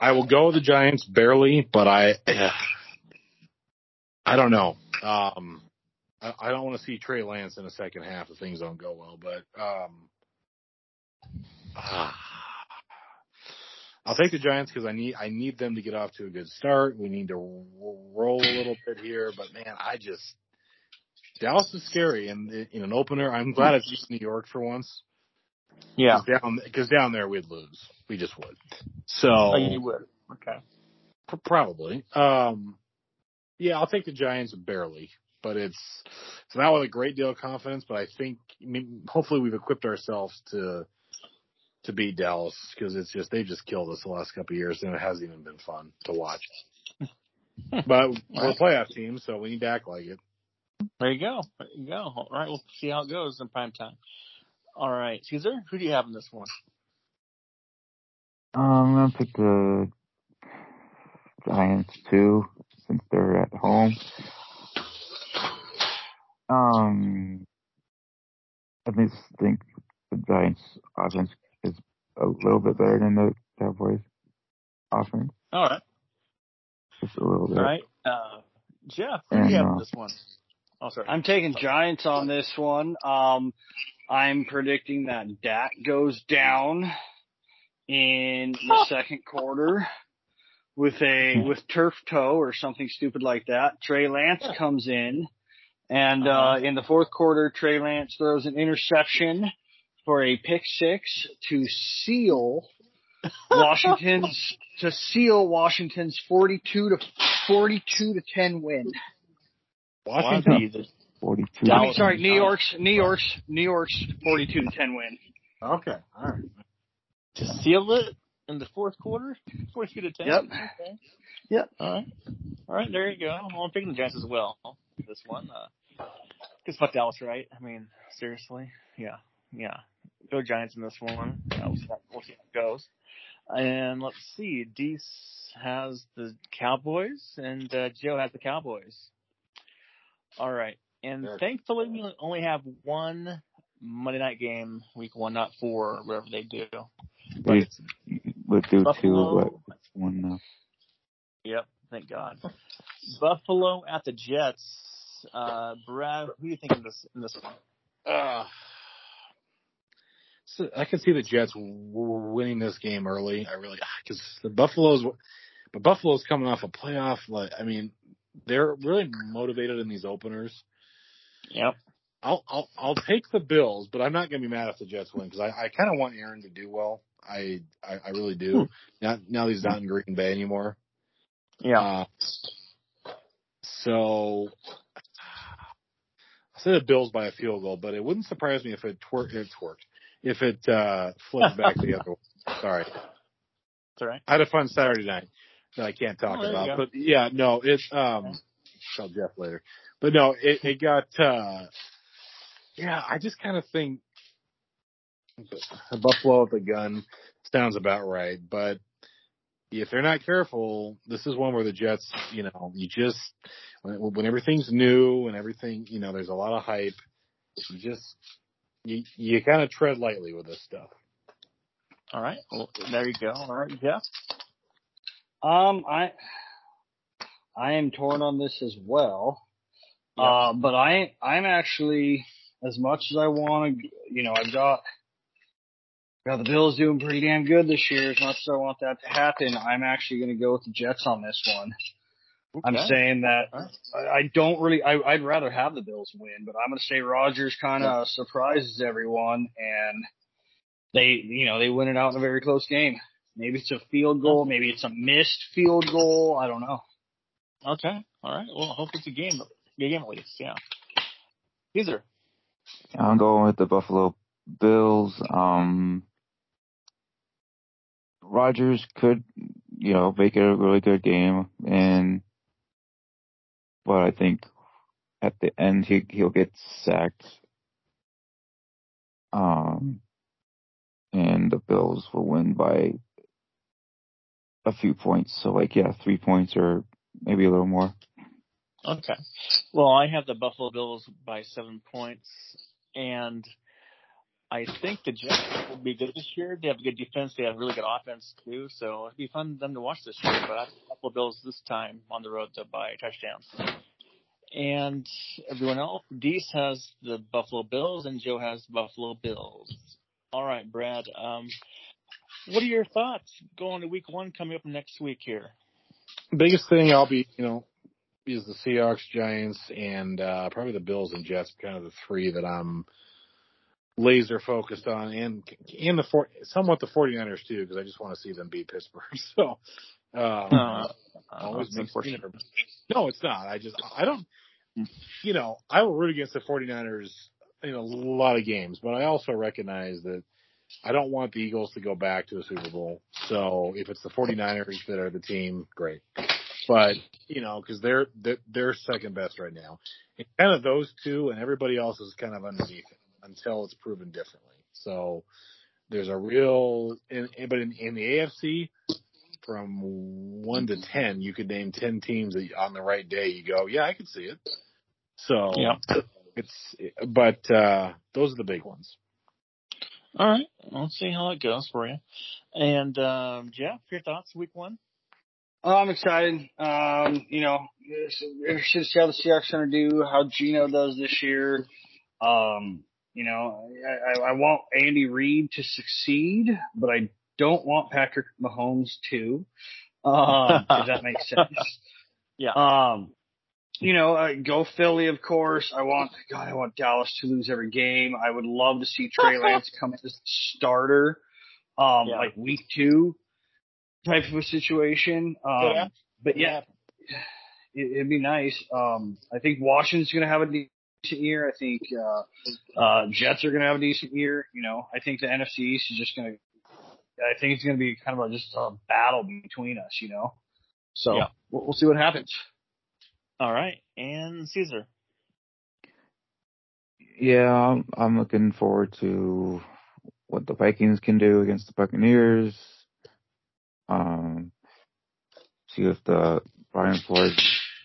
I will go with the Giants barely, but I, I don't know. Um, I, I don't want to see Trey Lance in the second half if things don't go well, but um, ah, I'll take the Giants because I need I need them to get off to a good start. We need to roll a little bit here, but man, I just Dallas is scary, and in an opener, I'm glad it's just New York for once. Yeah, Cause down because down there we'd lose, we just would. So oh, you would, okay, probably. Um, yeah, I'll take the Giants barely but it's it's not with a great deal of confidence. But I think, I mean, hopefully, we've equipped ourselves to to beat Dallas because it's just they've just killed us the last couple of years, and it hasn't even been fun to watch. but we're a playoff team, so we need to act like it. There you go. There you go. All right, we'll see how it goes in prime time. All right, Cesar, who do you have in this one? Um, I'm gonna pick the Giants too, since they're at home. Um, I think think the Giants' offense is a little bit better than the Cowboys' offense. All right. Just a little bit. All right. Uh, Jeff, who do you have uh, this one? Oh, sorry. I'm taking Giants on this one. Um, I'm predicting that Dak goes down in the second quarter with a with turf toe or something stupid like that. Trey Lance comes in and uh-huh. uh, in the fourth quarter, Trey Lance throws an interception for a pick six to seal Washington's to seal Washington's 42 to 42 to 10 win. Washington 42. I mean, sorry, New York's New York's New York's 42 to 10 win. Okay, all right. To seal it in the fourth quarter, 42 to 10. Yep. Okay. Yep. All right. All right, there you go. Well, I'm picking the Giants as well. This one. Uh, Cause fuck Dallas, right? I mean, seriously, yeah, yeah. Go Giants in this one. we'll, see how, we'll see how it goes. And let's see, Deese has the Cowboys, and uh, Joe has the Cowboys. All right, and thankfully we only have one Monday night game, week one, not four, or whatever they do. But They it's would do two, Buffalo. but one now. Yep, thank God. Buffalo at the Jets. Uh, Brad, who do you think in this in this one? Uh, so I can see the Jets w- winning this game early. I really because the Buffaloes, but Buffalo's coming off a playoff. Like I mean, they're really motivated in these openers. Yep. I'll I'll I'll take the Bills, but I'm not going to be mad if the Jets win because I, I kind of want Aaron to do well. I I, I really do. Now now he's not in Green Bay anymore. Yeah. Uh, so I said the Bills by a field goal, but it wouldn't surprise me if it twer- it twerked. If it uh flipped back the other way. Sorry. It's all right. I had a fun Saturday night that I can't talk Oh, about. But yeah, no, it's um tell Jeff later. But no, it, it got uh yeah, I just kind of think Buffalo with a gun sounds about right, but if they're not careful, this is one where the Jets, you know, you just when, when everything's new and everything, you know, there's a lot of hype. You just you you kind of tread lightly with this stuff. All right. Well, there you go. All right, Jeff. Um, I I am torn on this as well. Yeah. Uh, but I I'm actually as much as I want to, you know, I've got got the Bills doing pretty damn good this year. As much as I want that to happen, I'm actually going to go with the Jets on this one. I'm saying that right. I, I don't really. I, I'd rather have the Bills win, but I'm going to say Rodgers kind of surprises everyone, and they, you know, they win it out in a very close game. Maybe it's a field goal, maybe it's a missed field goal. I don't know. Okay. All right. Well, I hope it's a game. A game at least. Yeah. Caesar. I'm going with the Buffalo Bills. Um, Rodgers could, you know, make it a really good game, and but I think at the end he he'll get sacked. Um, and the Bills will win by a few points. So like yeah, three points or maybe a little more. Okay. Well, I have the Buffalo Bills by seven points, and I think the Jets will be good this year. They have a good defense. They have really good offense too, so it'd be fun for them to watch this year. But I have the Buffalo Bills this time on the road to buy touchdowns. And everyone else, Deese has the Buffalo Bills, and Joe has the Buffalo Bills. All right, Brad. Um, what are your thoughts going to Week One coming up next week here? biggest thing I'll be, you know, is the Seahawks, Giants, and uh probably the Bills and Jets, kind of the three that I'm laser focused on, and and the four, somewhat the 49ers too, because I just want to see them beat Pittsburgh. So, um, Uh, always makes me nervous. No, it's not. I just I don't. You know, I will root against the 49ers in a lot of games, but I also recognize that I don't want the Eagles to go back to a Super Bowl. So if it's the 49ers that are the team, great. But, you know, cause they're, they're, they're second best right now. And kind of those two and everybody else is kind of underneath it until it's proven differently. So there's a real, in, but in, in the AFC, from one to 10, you could name 10 teams that on the right day you go, yeah, I could see it. So Yeah. it's, but, uh, those are the big ones. All right. Let's see how it goes for you. And um, Jeff, your thoughts week one? Oh, I'm excited. Um, you know, interested to see how the Seahawks are going to do, how Geno does this year. Um, you know, I, I, I want Andy Reid to succeed, but I don't want Patrick Mahomes to. Um, if that makes sense. Yeah. Um, you know, uh, go Philly, of course. I want, God, I want Dallas to lose every game. I would love to see Trey Lance come as starter, um, Yeah. like week two type of a situation. Um, Yeah. but yeah, it, it'd be nice. Um, I think Washington's going to have a decent year. I think, uh, uh, Jets are going to have a decent year. You know, I think the NFC East is just going to, I think it's going to be kind of a, just a battle between us, you know? So Yeah. we'll, we'll see what happens. All right. And Cesar. Yeah, I'm, I'm looking forward to what the Vikings can do against the Buccaneers. Um, see if the Brian Flores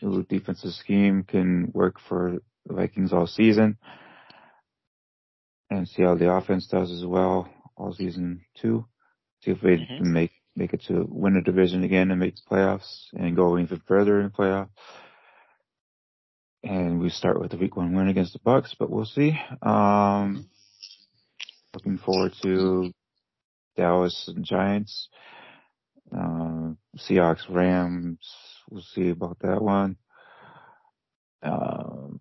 new defensive scheme can work for the Vikings all season. and see how the offense does as well all season two. See if they Mhm. can make make it to win a division again and make the playoffs and go even further in the playoff. And we start with the week one win against the Bucks, but we'll see. Um, looking forward to Dallas and Giants. Uh, Seahawks, Rams. We'll see about that one. Um,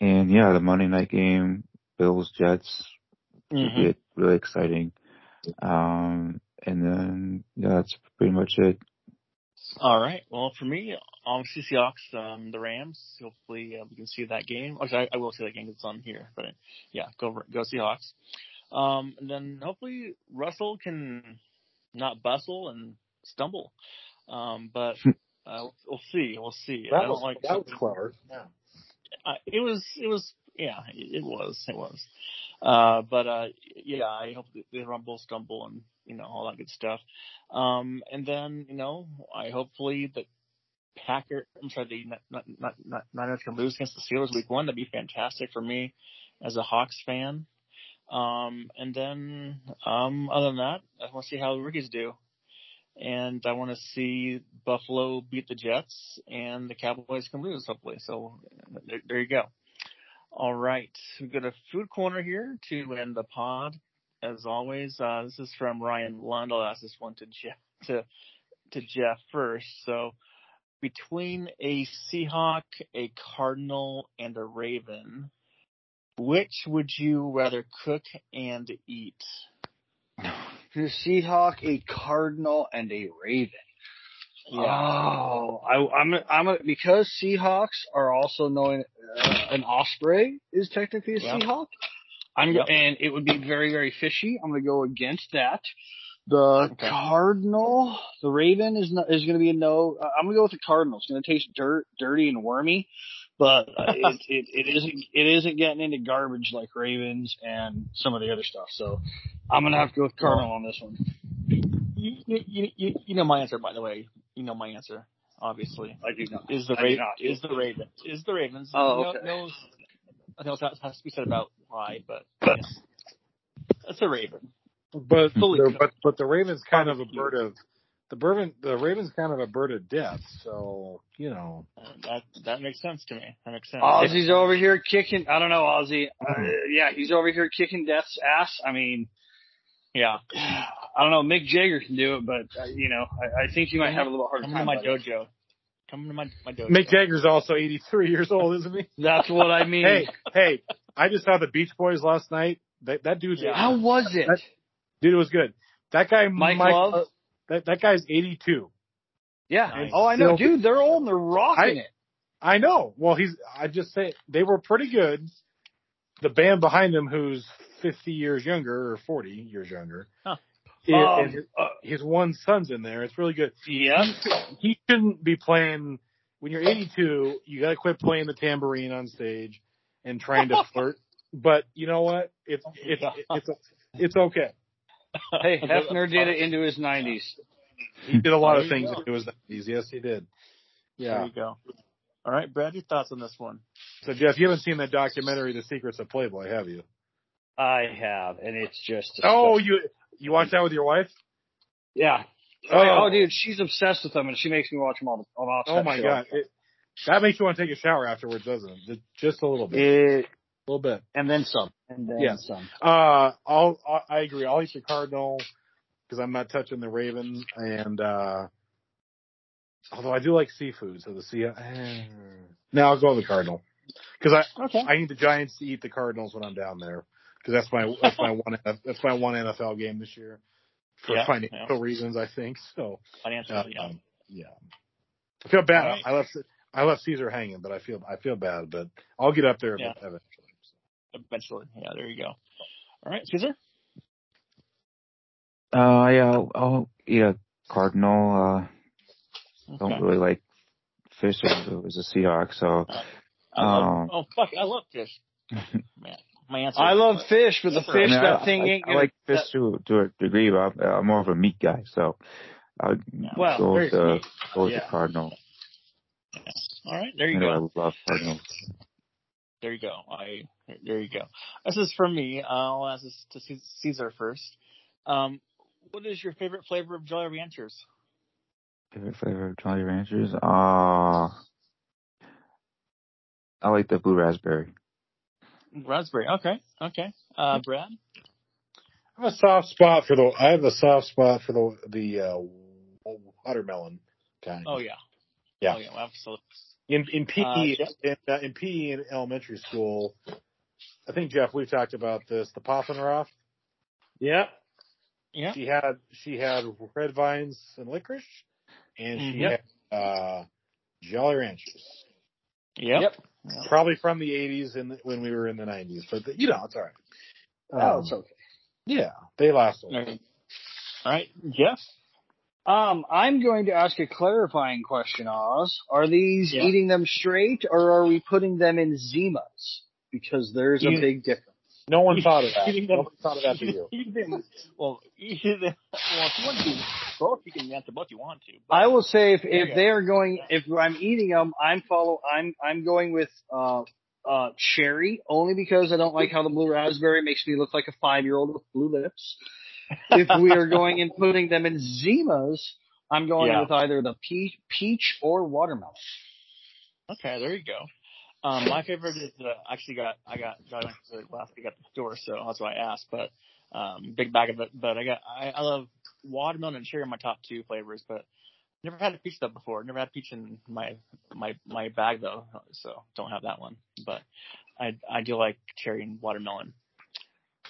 and yeah, the Monday night game, Bills, Jets, Mhm. be really exciting. Um, and then yeah, that's pretty much it. All right. Well, for me, obviously Seahawks, um, the Rams. Hopefully, uh, we can see that game. Actually, I, I will see that game 'cause it's on here. But yeah, go go Seahawks. Um, and then hopefully Russell can not bustle and stumble. Um, but uh, we'll see. We'll see. I That don't was, like that was clever. Yeah. uh, it was it was yeah it, it was it was uh but uh yeah i hope they rumble stumble and you know all that good stuff um and then you know i hopefully that packer i'm sorry the not not not, not niners can lose against the steelers week one that'd be fantastic for me as a hawks fan um and then um other than that i want to see how the rookies do and I want to see Buffalo beat the Jets and the Cowboys can lose hopefully. So there, there you go. All right, We've got a food corner here to end the pod. As always, uh, this is from Ryan Lund. I'll ask this one to Jeff to to Jeff first. So between a Seahawk, a Cardinal, and a Raven, which would you rather cook and eat? A Seahawk, a Cardinal, and a Raven. Oh, I, I'm I'm a, because Seahawks are also knowing uh, an osprey is technically a Yeah. Seahawk. I'm Yep. and it would be very very fishy. I'm gonna go against that. The Okay. Cardinal, the Raven is not, is gonna be a no. Uh, I'm gonna go with the Cardinal. It's gonna taste dirt, dirty, and wormy, but uh, it, it it isn't it isn't getting into garbage like Ravens and some of the other stuff. So I'm gonna have to go with Cardinal on this one. You, you, you, you know my answer, by the way. You know my answer, obviously. I do not. Is the I Raven? Is the Raven? Is the Ravens? Oh, no, okay. no, nothing else has has to be said about why, but yes. that's a Raven. But Fully the, but but the Ravens kind of a bird of the Raven the Ravens kind of a bird of death. So you know. That that makes sense to me. That makes sense. Ozzy's over here kicking. I don't know, Ozzy. Uh, yeah, he's over here kicking death's ass. I mean, yeah. I don't know. Mick Jagger can do it, but uh, you know, I, I think he might have a little harder time. Come to my with it. dojo. Come to my my dojo. Mick Jagger's also 83 years old, isn't he? That's what I mean. hey, hey! I just saw the Beach Boys last night. That that dude's Yeah. How was it? That- dude it was good. That guy, Mike Mike, Love? That that guy's 82. yeah. Nice. Oh, I know, dude. They're all in they're rocking I- it. I know. Well, he's. I just say they were pretty good. The band behind him, who's 50 years younger or 40 years younger, Huh. Um, his, uh, his one son's in there. It's really good. yeah. He shouldn't be playing. When you're 82, you got to quit playing the tambourine on stage and trying to flirt. But you know what? It's it's it's it's okay. Hey, uh, Hefner did it uh, into his 90s. He did a lot of things go. into his 90s. Yes, he did. Yeah. There Yeah. you go. All right, Brad, your thoughts on this one? So Jeff, you haven't seen that documentary, The Secrets of Playboy, have you? I have, and it's just. Oh, disgusting. you you watched that with your wife? yeah. Oh. Oh, dude, she's obsessed with them, and she makes me watch them all. The, all Oh my god, it, that makes you want to take a shower afterwards, doesn't it? Just, just a little bit, It, a little bit. and then some. And then Yeah. some. Uh, I'll, I I agree. I'll eat the Cardinal because I'm not touching the Raven, and uh although I do like seafood, so the sea. Eh. No, I'll go with the Cardinal because I Okay. I need the Giants to eat the Cardinals when I'm down there because that's my that's my one that's my one NFL game this year for Yeah, financial yeah. reasons, I think. So Financially, uh, yeah. um, yeah, I feel bad. All right. I left I left Cesar hanging, but I feel I feel bad, but I'll get up there Yeah. eventually. Eventually, yeah. There you go. All right, Cesar. Uh, yeah, I'll, I'll eat a Cardinal. Uh, don't really like fish as a, as a Seahawk, so I love, um, oh fuck, I love fish. Man, my answer. I love fish, but the fish I mean, that I, thing I, ain't I gonna. like fish to to a degree, but I'm, I'm more of a meat guy, so I'll Well, go with very the go with Yeah. the Cardinal. All right, there you I go. I love Cardinals. There you go. I there you go. This is from me. I'll ask this to Cesar first. Um, what is your favorite flavor of Jolly Ranchers? Favorite flavor of Jolly Ranchers? Uh, I like the blue raspberry. Raspberry. Okay. Okay. Uh, Brad. I have a soft spot for the. I have a soft spot for the the uh, watermelon kind. Oh yeah. Yeah. Oh yeah. Absolutely. In in PE Uh, in, uh, in PE in elementary school, I think Jeff we've talked about this. The Poffenroth. Yeah. Yeah. She had she had red vines and licorice, and she Mhm. had uh, Jolly Ranchers. Yep. Yep. Probably from the '80s and when we were in the '90s, but you know it's all right. Oh, Um, it's okay. yeah, they last a while. All right. Jeff. Um, I'm going to ask a clarifying question, Oz. Are these Yeah. eating them straight or are we putting them in Zimas? Because there's a You- big difference. No one thought of that. Eating them- Nobody thought of that for you. Either- well, either, well, if you want to do both, you can answer both you want to. But I will say if, if they are going, if I'm eating them, I'm follow, I'm, I'm going with, uh, uh, cherry only because I don't like how the blue raspberry makes me look like a five year old with blue lips. If we are going and putting them in Zimas, I'm going Yeah. with either the peach, peach or watermelon. Okay, there you go. Um, my favorite is uh, actually got I got Ranchers last week at the store, so that's why I asked. But um, big bag of it. But I got I, I love watermelon and cherry are my top two flavors. But never had a peach though before. Never had peach in my my my bag though, so don't have that one. But I I do like cherry and watermelon.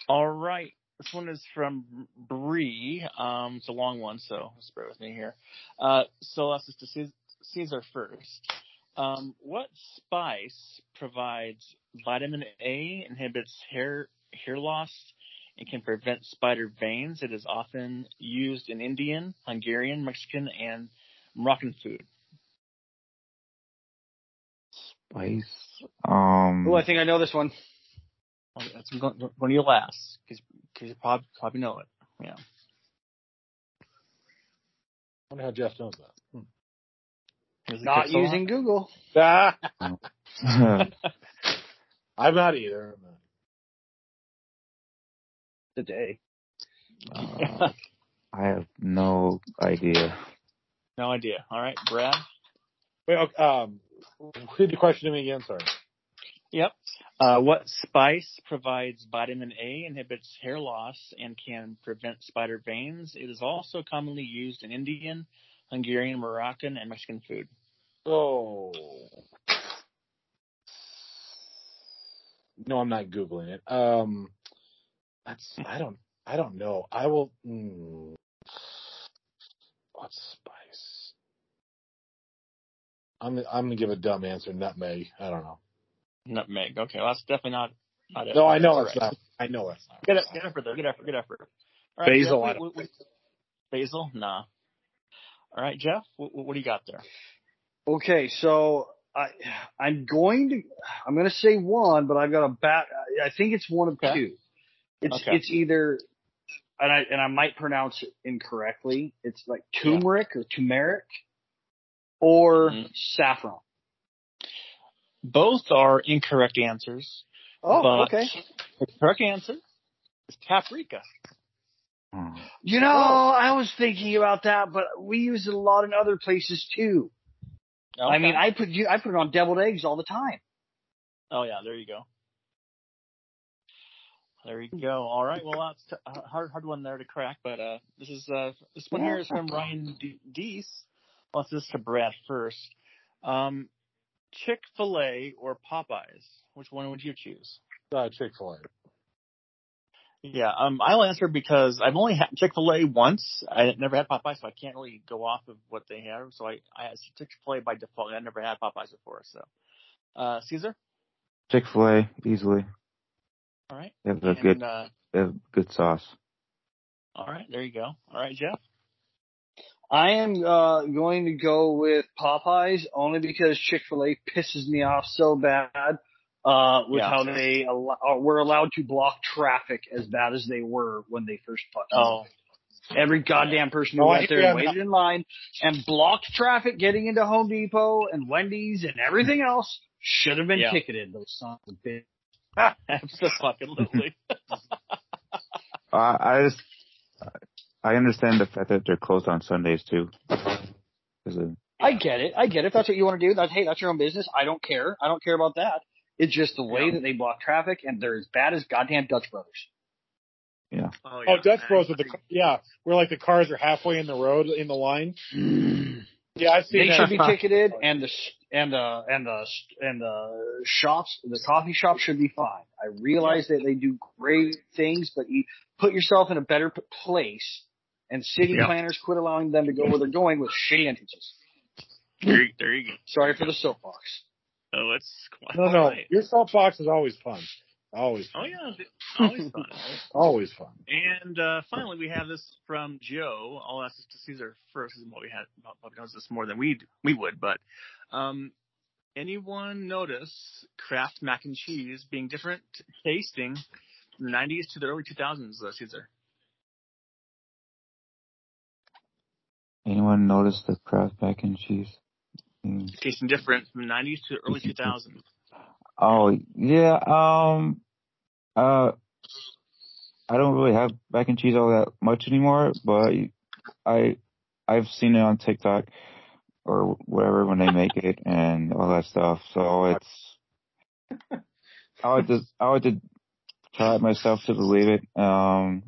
All right. This one is from Bree. Um, it's a long one, so just bear with me here. Uh, so let's just to Cesar- Cesar first. Um, what spice provides vitamin A, inhibits hair hair loss, and can prevent spider veins? It is often used in Indian, Hungarian, Mexican, and Moroccan food. Spice. Um, Oh, I think I know this one. Well, That's one one of your last, because you probably, probably know it. Yeah. I wonder how Jeff knows that. Hmm. Not Kipsaw? using Google. Ah, uh, I'm not either. Today. I have no idea. no idea. All right, Brad. Wait, okay, um, repeat the question to me again. Sorry. Yep. Uh, what spice provides vitamin A, inhibits hair loss, and can prevent spider veins? It is also commonly used in Indian, Hungarian, Moroccan, and Mexican food. Oh. No, I'm not googling it. Um, that's I don't I don't know. I will. Mm, what spice? I'm I'm gonna give a dumb answer. Nutmeg. I don't know. Nutmeg. Okay, well, that's definitely not. not it. No, I know All it's right. not. I know it's not. Good, good effort there. Good effort. Good effort. All right, Basil, Jeff, I what- don't what- what- basil? Nah. All right, Jeff. What, what do you got there? Okay, so I I'm going to I'm going to say one, but I've got a bat. I think it's one of Okay. two. It's Okay. it's either and I and I might pronounce it incorrectly. It's like turmeric or turmeric or Mhm. saffron. Both are incorrect answers. Oh, but okay. The correct answer is paprika. Hmm. You know, I was thinking about that, but we use it a lot in other places too. I mean, I put I put it on deviled eggs all the time. Oh yeah, there you go. There you go. All right. Well, that's t- a hard, hard one there to crack, but uh, this is uh, this one here is from Ryan D- Deese. Well, this is to Brad first. Um, Chick Fil A or Popeyes? Which one would you choose? Uh, Chick Fil A. Yeah, um, I'll answer because I've only had Chick Fil A once. I never had Popeyes, so I can't really go off of what they have. So I, I had Chick Fil A by default. I never had Popeyes before. So, uh, Cesar. Chick Fil A easily. All right. They have a And, good, uh, they have good sauce. all right. There you go. All right, Jeff. I am uh, going to go with Popeyes only because Chick Fil A pisses me off so bad uh, with Yeah. how they allow, uh, were allowed to block traffic as bad as they were when they first put. Oh, Every goddamn person who Oh, went there hear and you. waited in line and blocked traffic getting into Home Depot and Wendy's and everything else should have been Yeah. ticketed. Those sons of bitch. Absolutely. I, I just, I understand the fact that they're closed on Sundays too. 'Cause of- I get it. I get it. If that's what you want to do, that's hey, that's your own business. I don't care. I don't care about that. It's just the way Yeah. that they block traffic, and they're as bad as goddamn Dutch Brothers. Yeah. Oh, oh yeah. Dutch I Bros with the agree. yeah, where like the cars are halfway in the road in the line. Yeah, I've seen They that. should be ticketed, and the and the and the and the shops, the coffee shops should be fine. I realize that they do great things, but you put yourself in a better place. And city Yeah. planners quit allowing them to go where they're going with shitty entrances. There, you- there you go. Sorry for the soapbox. Oh, it's quite no, no, all right. your soapbox is always fun. Always, Oh fun. yeah, always fun. always fun. And uh, finally, we have this from Joe. I'll ask this to Cesar first, because what we had probably knows this more than we we would. But um, anyone notice Kraft mac and cheese being different tasting from the '90s to the early 2000s, uh, Cesar? Anyone notice the Kraft mac and cheese? Mm. Tasting different from the '90s to the early 2000s. Oh yeah, um, uh, I don't really have mac and cheese all that much anymore, but I, I've seen it on TikTok or whatever when they make it and all that stuff. So it's, I would just, I would to try it myself to believe it. Um,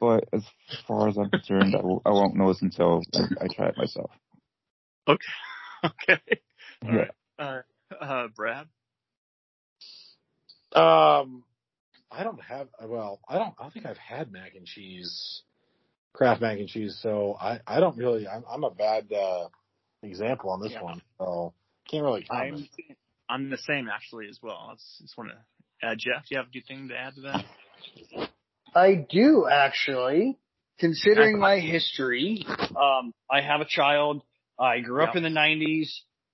but as far as I'm concerned, I, will, I won't know this until I, I try it myself. Okay. okay. All Yeah. right. Uh, uh, Brad. Um, I don't have. Well, I don't. I don't think I've had mac and cheese, Kraft mac and cheese. So I, I don't really. I'm, I'm a bad uh, example on this Yeah. one. So can't really comment. I'm I'm the same actually as well. Let's just want to. Uh, Jeff, do you have anything to add to that? I do actually. Considering my history, um, I have a child. I grew up Yeah. in the '90s.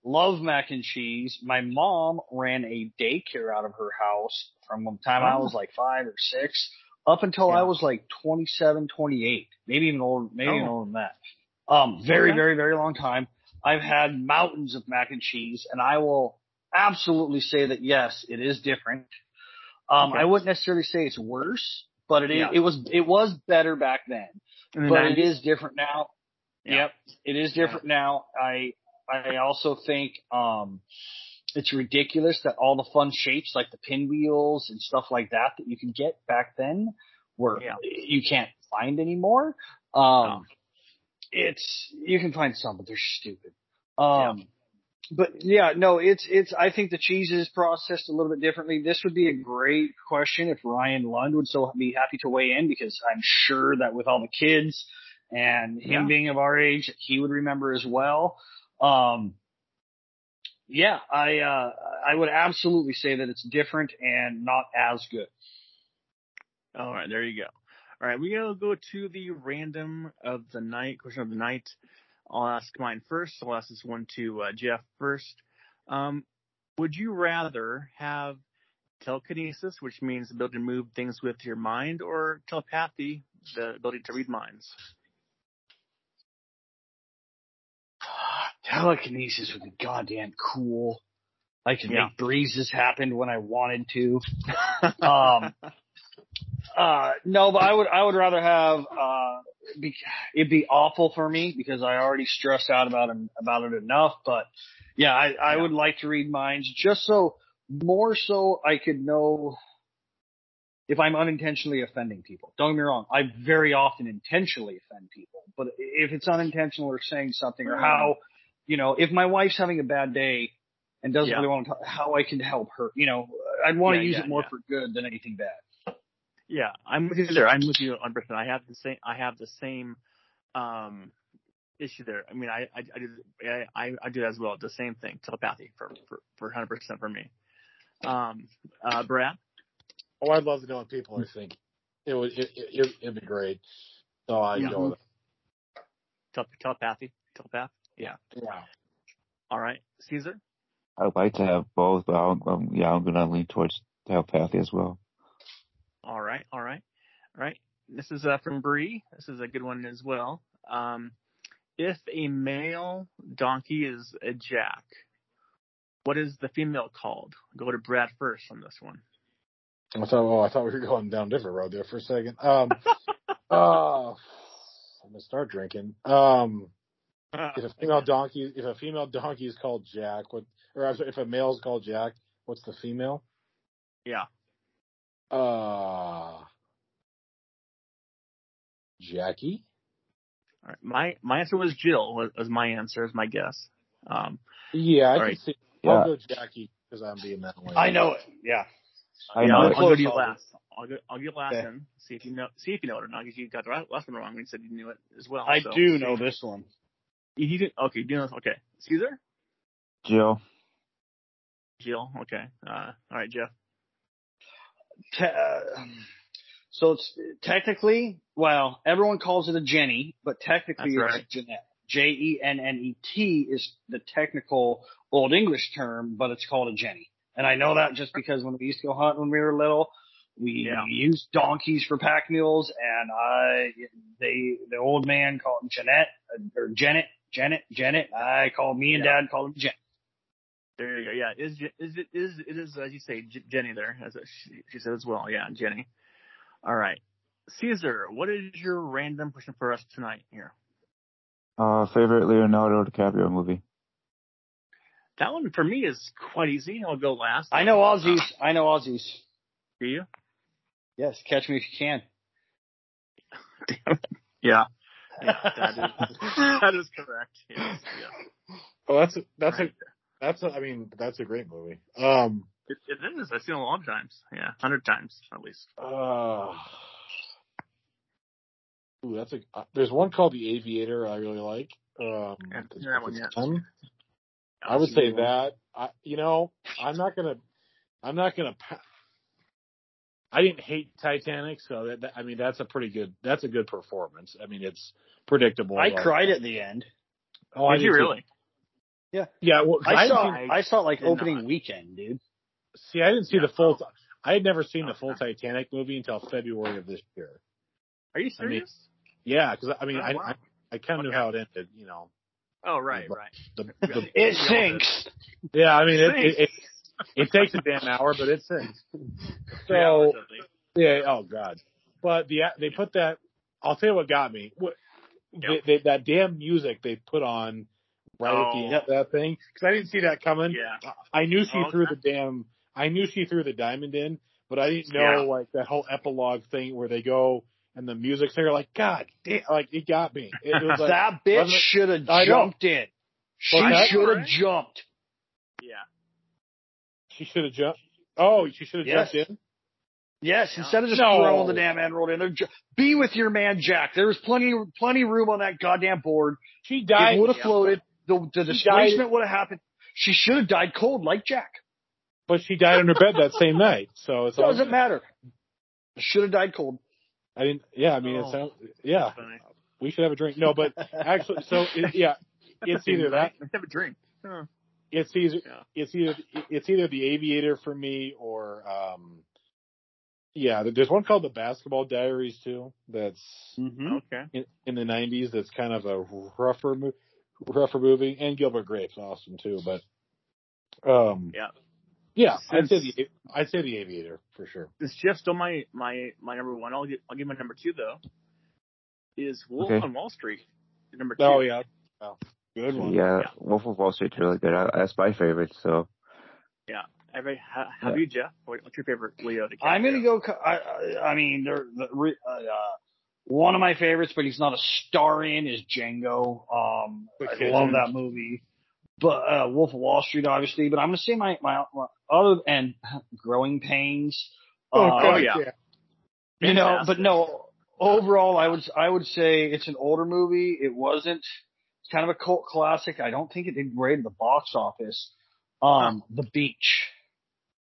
Love mac and cheese. My mom ran a daycare out of her house from the time I Oh. was like five or six up until I was like 27, 28, maybe even older, maybe even Oh. older than that. Um, very, Okay. very, very long time. I've had mountains of mac and cheese, and I will absolutely say that yes, it is different. Um, Okay. I wouldn't necessarily say it's worse, but it. Yeah. It was. It was better back then, the but it 90s? is different now. Yeah. Yep, it is different now. I I also think um, it's ridiculous that all the fun shapes like the pinwheels and stuff like that that you can get back then were Yeah. you can't find anymore. Um, No. It's you can find some, but they're stupid. Um, but yeah, no, it's it's. I think the cheese is processed a little bit differently. This would be a great question if Ryan Lund would so be happy to weigh in because I'm sure that with all the kids and him Yeah. being of our age, he would remember as well. Um, yeah, I uh, I would absolutely say that it's different and not as good. All right, there you go. All right, we're gonna go to the random of the night question of the night. I'll ask mine first. I'll ask this one to uh, Jeff first. Um, would you rather have telekinesis, which means the ability to move things with your mind, or telepathy, the ability to read minds? Telekinesis would be goddamn cool. I could Yeah. make breezes happen when I wanted to. Um, uh, no, but I would, I would rather have, uh, be, it'd be awful for me because I already stress out about it, about it enough. But yeah, I, I Yeah. would like to read minds just so, more so I could know if I'm unintentionally offending people. Don't get me wrong. I very often intentionally offend people, but if it's unintentional or saying something or how, you know, if my wife's having a bad day and doesn't Yeah. really want to talk, how I can help her, you know, I'd want to use yeah, it more yeah. for good than anything bad. Yeah, I'm with you there. I'm with you on percent. I have the same. I have the same um, issue there. I mean, I I, I do I, I do that as well. The same thing, telepathy for for for 100 percent for me. Um, uh, Brad. Oh, I'd love to know what people are thinking. It would. It, it, it'd be great. So I'd Yeah. go with Tele- telepathy. Telepath. Yeah. Yeah. All right. Cesar. I'd like to have both, but I'll, um, yeah, I'm gonna lean towards telepathy as well. All right. All right. All right. This is uh, from Bree. This is a good one as well. Um, if a male donkey is a jack, What is the female called? Go to Brad first on this one. I thought, oh, I thought we were going down a different road there for a second. Um, uh, I'm gonna start drinking. Um, if a female donkey, if a female donkey is called Jack, what, or sorry, if a male is called Jack, what's the female? yeah. Uh, Jackie. All right. My my answer was Jill. Was, was my answer? Is my guess. Um, Yeah, I All can right. see. I'll go Jackie because I'm being that way. I know it. Yeah. I yeah, know I'll, it. I'll go to you Close last. I'll go. I'll get last Okay. in. See if you know. See if you know it or not. Because you got the right- last one wrong. You said you knew it as well. I so- do know this one. You, you did. Okay. You know. Okay. Cesar. Jill. Jill. Okay. Uh, all right, Jeff. Te- uh, so it's technically, well, everyone calls it a Jenny, but technically That's it's right. Jeanette. J E N N E T is the technical Old English term, but it's called a Jenny. And I know that just because when we used to go hunt when we were little, we Yeah. used donkeys for pack mules, and I, they, the old man called him Jeanette uh, or Janet, Janet, Janet. I called me and Yeah. Dad called him Jen. There you go. Yeah. Is Je- is it is it is as you say J- Jenny there as she, she said as well. Yeah, Jenny. All right. Cesar, what is your random question for us tonight here? Uh, favorite Leonardo DiCaprio movie. That one for me is quite easy. I'll go last. I know Aussies. I know Aussies. Do you? Yes, catch me if you can. Yeah. Yeah, that is that is correct. Yes, yes. Oh, that's a, that's a that's a, I mean that's a great movie. Um, It, it is. I've seen it a lot of times. Yeah, hundred times at least. uh, ooh, that's a. Uh, there's one called The Aviator I really like. Um, Yeah, I've seen that one yet. Um, I would say that. I, you know, I'm not gonna. I'm not gonna. pa- I didn't hate Titanic, so that, that I mean that's a pretty good. That's a good performance. I mean it's predictable. I cried at the end. Oh, I Did you really? Yeah. Yeah. Well, I I saw didn't I saw like opening not. weekend, dude. see. I didn't see Yeah. the full. I had never seen the Okay. full Titanic movie until February of this year. Are you I mean, serious? Yeah, because I mean, Oh, I, wow. I I kind of knew how it ended. You know. oh, right, but- right. The, the, It Yeah. sinks. yeah, I mean, it, Thanks. it, it it takes a damn hour, but it sinks. So definitely. yeah, oh god. But the they put that. I'll tell you what got me. What Yep. they, they, that damn music they put on right at the Oh. end of that thing because I didn't see that coming. yeah. I knew she Oh, threw okay. the damn. I knew she threw the diamond in, but I didn't know Yeah. like that whole epilogue thing where they go and the music's there. Like God, damn, like it got me. It was like that bitch should have jumped in. She should have jumped. Yeah. she should have jumped. Oh, she should have Yes. jumped in. Yes, instead of just No. throwing the damn emerald in there, be with your man Jack. There was plenty, plenty room on that goddamn board. She died. it would have yeah. floated. The, the She displacement would have happened. She should have died cold like Jack. but she died in her bed that same night. So it's all Doesn't matter. Should have died cold. I didn't. Yeah, I mean, Oh. it sounds. Yeah, Funny. we should have a drink. No, but actually, so it, yeah, it's either that. Let's have a drink. Huh. It's either Yeah. it's either it's either the Aviator for me or um. Yeah, there's one called the Basketball Diaries too. That's Mm-hmm. Okay. in, in the '90s. That's kind of a rougher, mo- rougher movie, and Gilbert Grape's awesome too. But um, Yeah. yeah, I'd say the I'd say the Aviator for sure. Since Jeff stole my my my number one, I'll get I'll give my number two though. Is Wolf Okay. on Wall Street number two? Oh yeah, Good one. Yeah, Yeah. Wolf of Wall Street's really good. I, that's my favorite. So Have, I- ha- have Yeah. you, Jeff? What's your favorite Leo? DiCaprio? I'm gonna go. I, I, I mean, they're, the, re- uh, uh, one of my favorites, but he's not a star in is Django. Um, I love that movie. But uh, Wolf of Wall Street, obviously. But I'm gonna say my my, my other and Growing Pains. Uh, Oh, yeah. you know, Fantastic. but no. Overall, I would I would say it's an older movie. It wasn't. It's kind of a cult classic. I don't think it did great at the box office. Um, The Beach.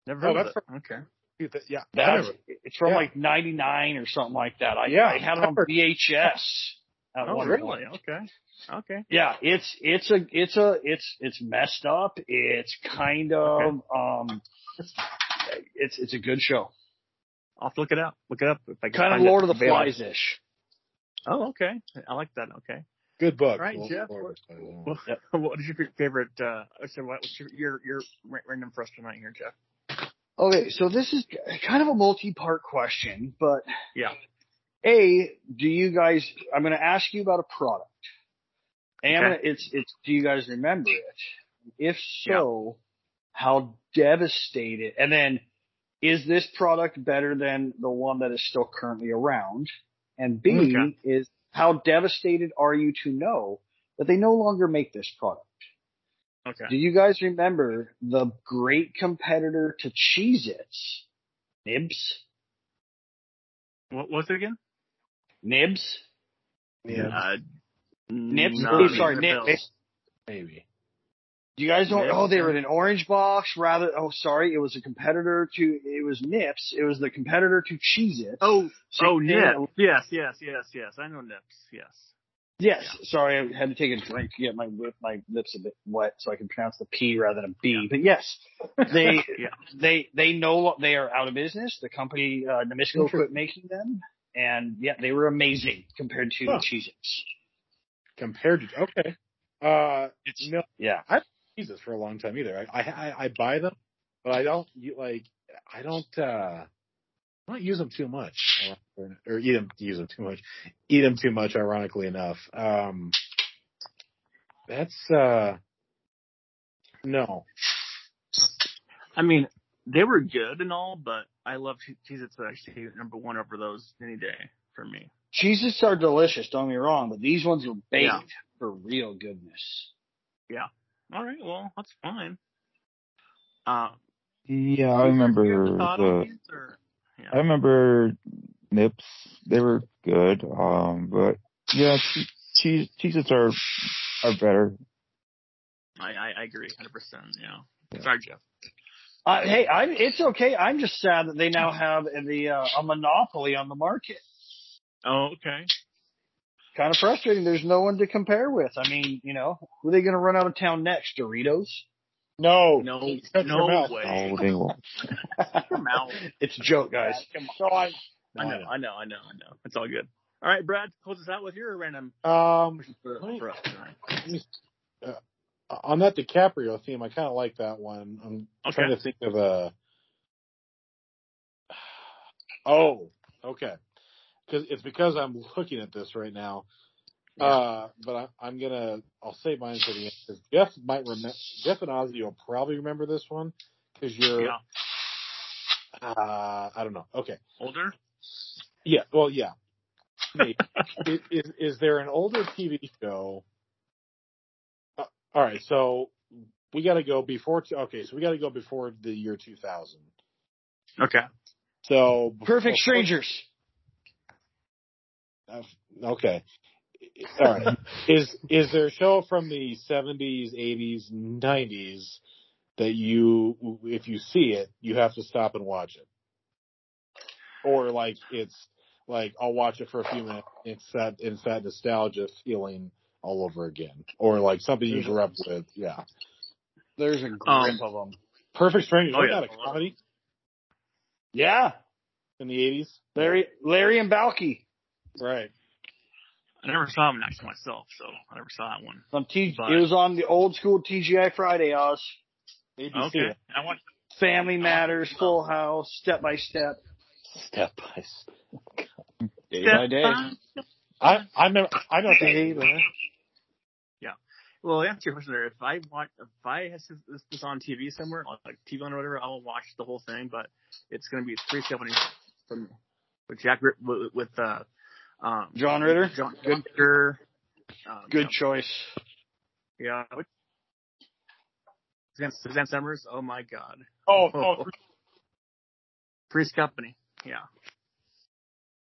Never Oh, heard that's of it. Okay. Yeah, That's it's from Yeah. like '99 or something like that. I, Yeah, I had it on I've heard- VHS. At Oh, one really? point. Okay. Okay. Yeah, it's it's a it's a it's it's messed up. It's kind of um, it's it's a good show. I'll have to look it up. Look it up if I can Kind of find it Lord of the available. Flies ish. Oh, okay. I like that. Okay. Good book. All right, Well, Jeff, Lord, What, what is your favorite? Uh, so what, what's your your, your random for us tonight here, Jeff? Okay, so this is kind of a multi-part question, but Yeah. A, do you guys? I'm going to ask you about a product. And I'm Okay. it's it's. Do you guys remember it? If so, how devastated? And then, is this product better than the one that is still currently around? And B Okay. is how devastated are you to know that they no longer make this product? Okay. Do you guys remember the great competitor to Cheez-Its? Nibs? What was it again? Nibs? Yeah, Uh, Nibs? no, Oh, sorry, Nibs. bells. maybe. You guys don't, Nibs, oh, they were in an orange box rather, oh, sorry, it was a competitor to, it was Nips. It was the competitor to Cheez-It. Oh, Same oh, thing. Nips. Yes, yes, yes, yes. I know Nips. Yes. Yes, sorry, I had to take a drink to get my my lips a bit wet so I can pronounce the P rather than a B. But yes, they, Yeah. they, they know they are out of business. The company, uh, Nabisco quit making them. And yeah, they were amazing compared to Huh. Cheez-Its. Compared to okay. Uh, It's, no, yeah. Jesus for a long time either. I, I I buy them, but I don't like. I don't. uh I don't use them too much, or, or eat them. Use them too much. Eat them too much. Ironically enough, um, that's uh no. I mean, they were good and all, but I love Cheez-Its actually number one over those any day for me. Cheez-Its are delicious, don't get me wrong, but these ones are baked Yeah. for real goodness. Yeah. All right, well, that's fine. Uh, Yeah, I remember you have a thought on the. These, or- yeah. I remember Nips. They were good. Um, but yeah, che- cheese Cheez-Its are are better. I, I, I agree, hundred percent. Yeah. Yeah. Sorry, Jeff. Uh, hey, I'm, it's okay. I'm just sad that they now have the uh, a monopoly on the market. Oh, okay. Kind of frustrating. There's no one to compare with. I mean, you know, who are they going to run out of town next? Doritos? No, No, Shut your no mouth. way. Oh, they. Your mouth. it's a joke, guys. So I, I know, I know, I know, I know. It's all good. All right, Brad, close us out with your random Um, for, Let me- for us tonight. on that DiCaprio theme, I kind of like that one. I'm Okay. trying to think of a. Oh, okay. Because it's because I'm looking at this right now. Uh, but I, I'm gonna. I'll save mine for the end. 'cause Jeff might remember. Jeff and Ozzy will probably remember this one because you're. Yeah. Uh, I don't know. Okay. Older? Yeah. Well, yeah. Is, is is there an older TV show? Uh, all right, so we got to go before. T- okay, so we got to go before the year 2000. Okay. So before- Perfect strangers. uh, Okay. All right. is is there a show from the 70s, 80s, 90s that you, if you see it, you have to stop and watch it, or like it's like I'll watch it for a few minutes. It's that it's that nostalgia feeling all over again, or like something you grew up with. Yeah. There's a grip Um, of them. Perfect Strangers. Oh, yeah. that a comedy Yeah. in the 80s? Larry, Larry and Balki Right. I never saw him next to myself, so I never saw that one. on T. But- It was on the old school TGI Friday, Oz. ABC. Okay. I watched. Family I want Matters, to- Full House, Step by Step. Step by step. Day by day. I I know I know Day that. by Well, to answer your question there, if I watch, if I have this, this, this on TV somewhere, like TV on or whatever, I'll watch the whole thing. But it's going to be three seventy from with Jack with, with uh, um, John Ritter? John Good- Ritter. Um, Good choice. Yeah. yeah. Suzanne, Suzanne Somers. Oh my God. Oh, oh, Three's Company. Yeah.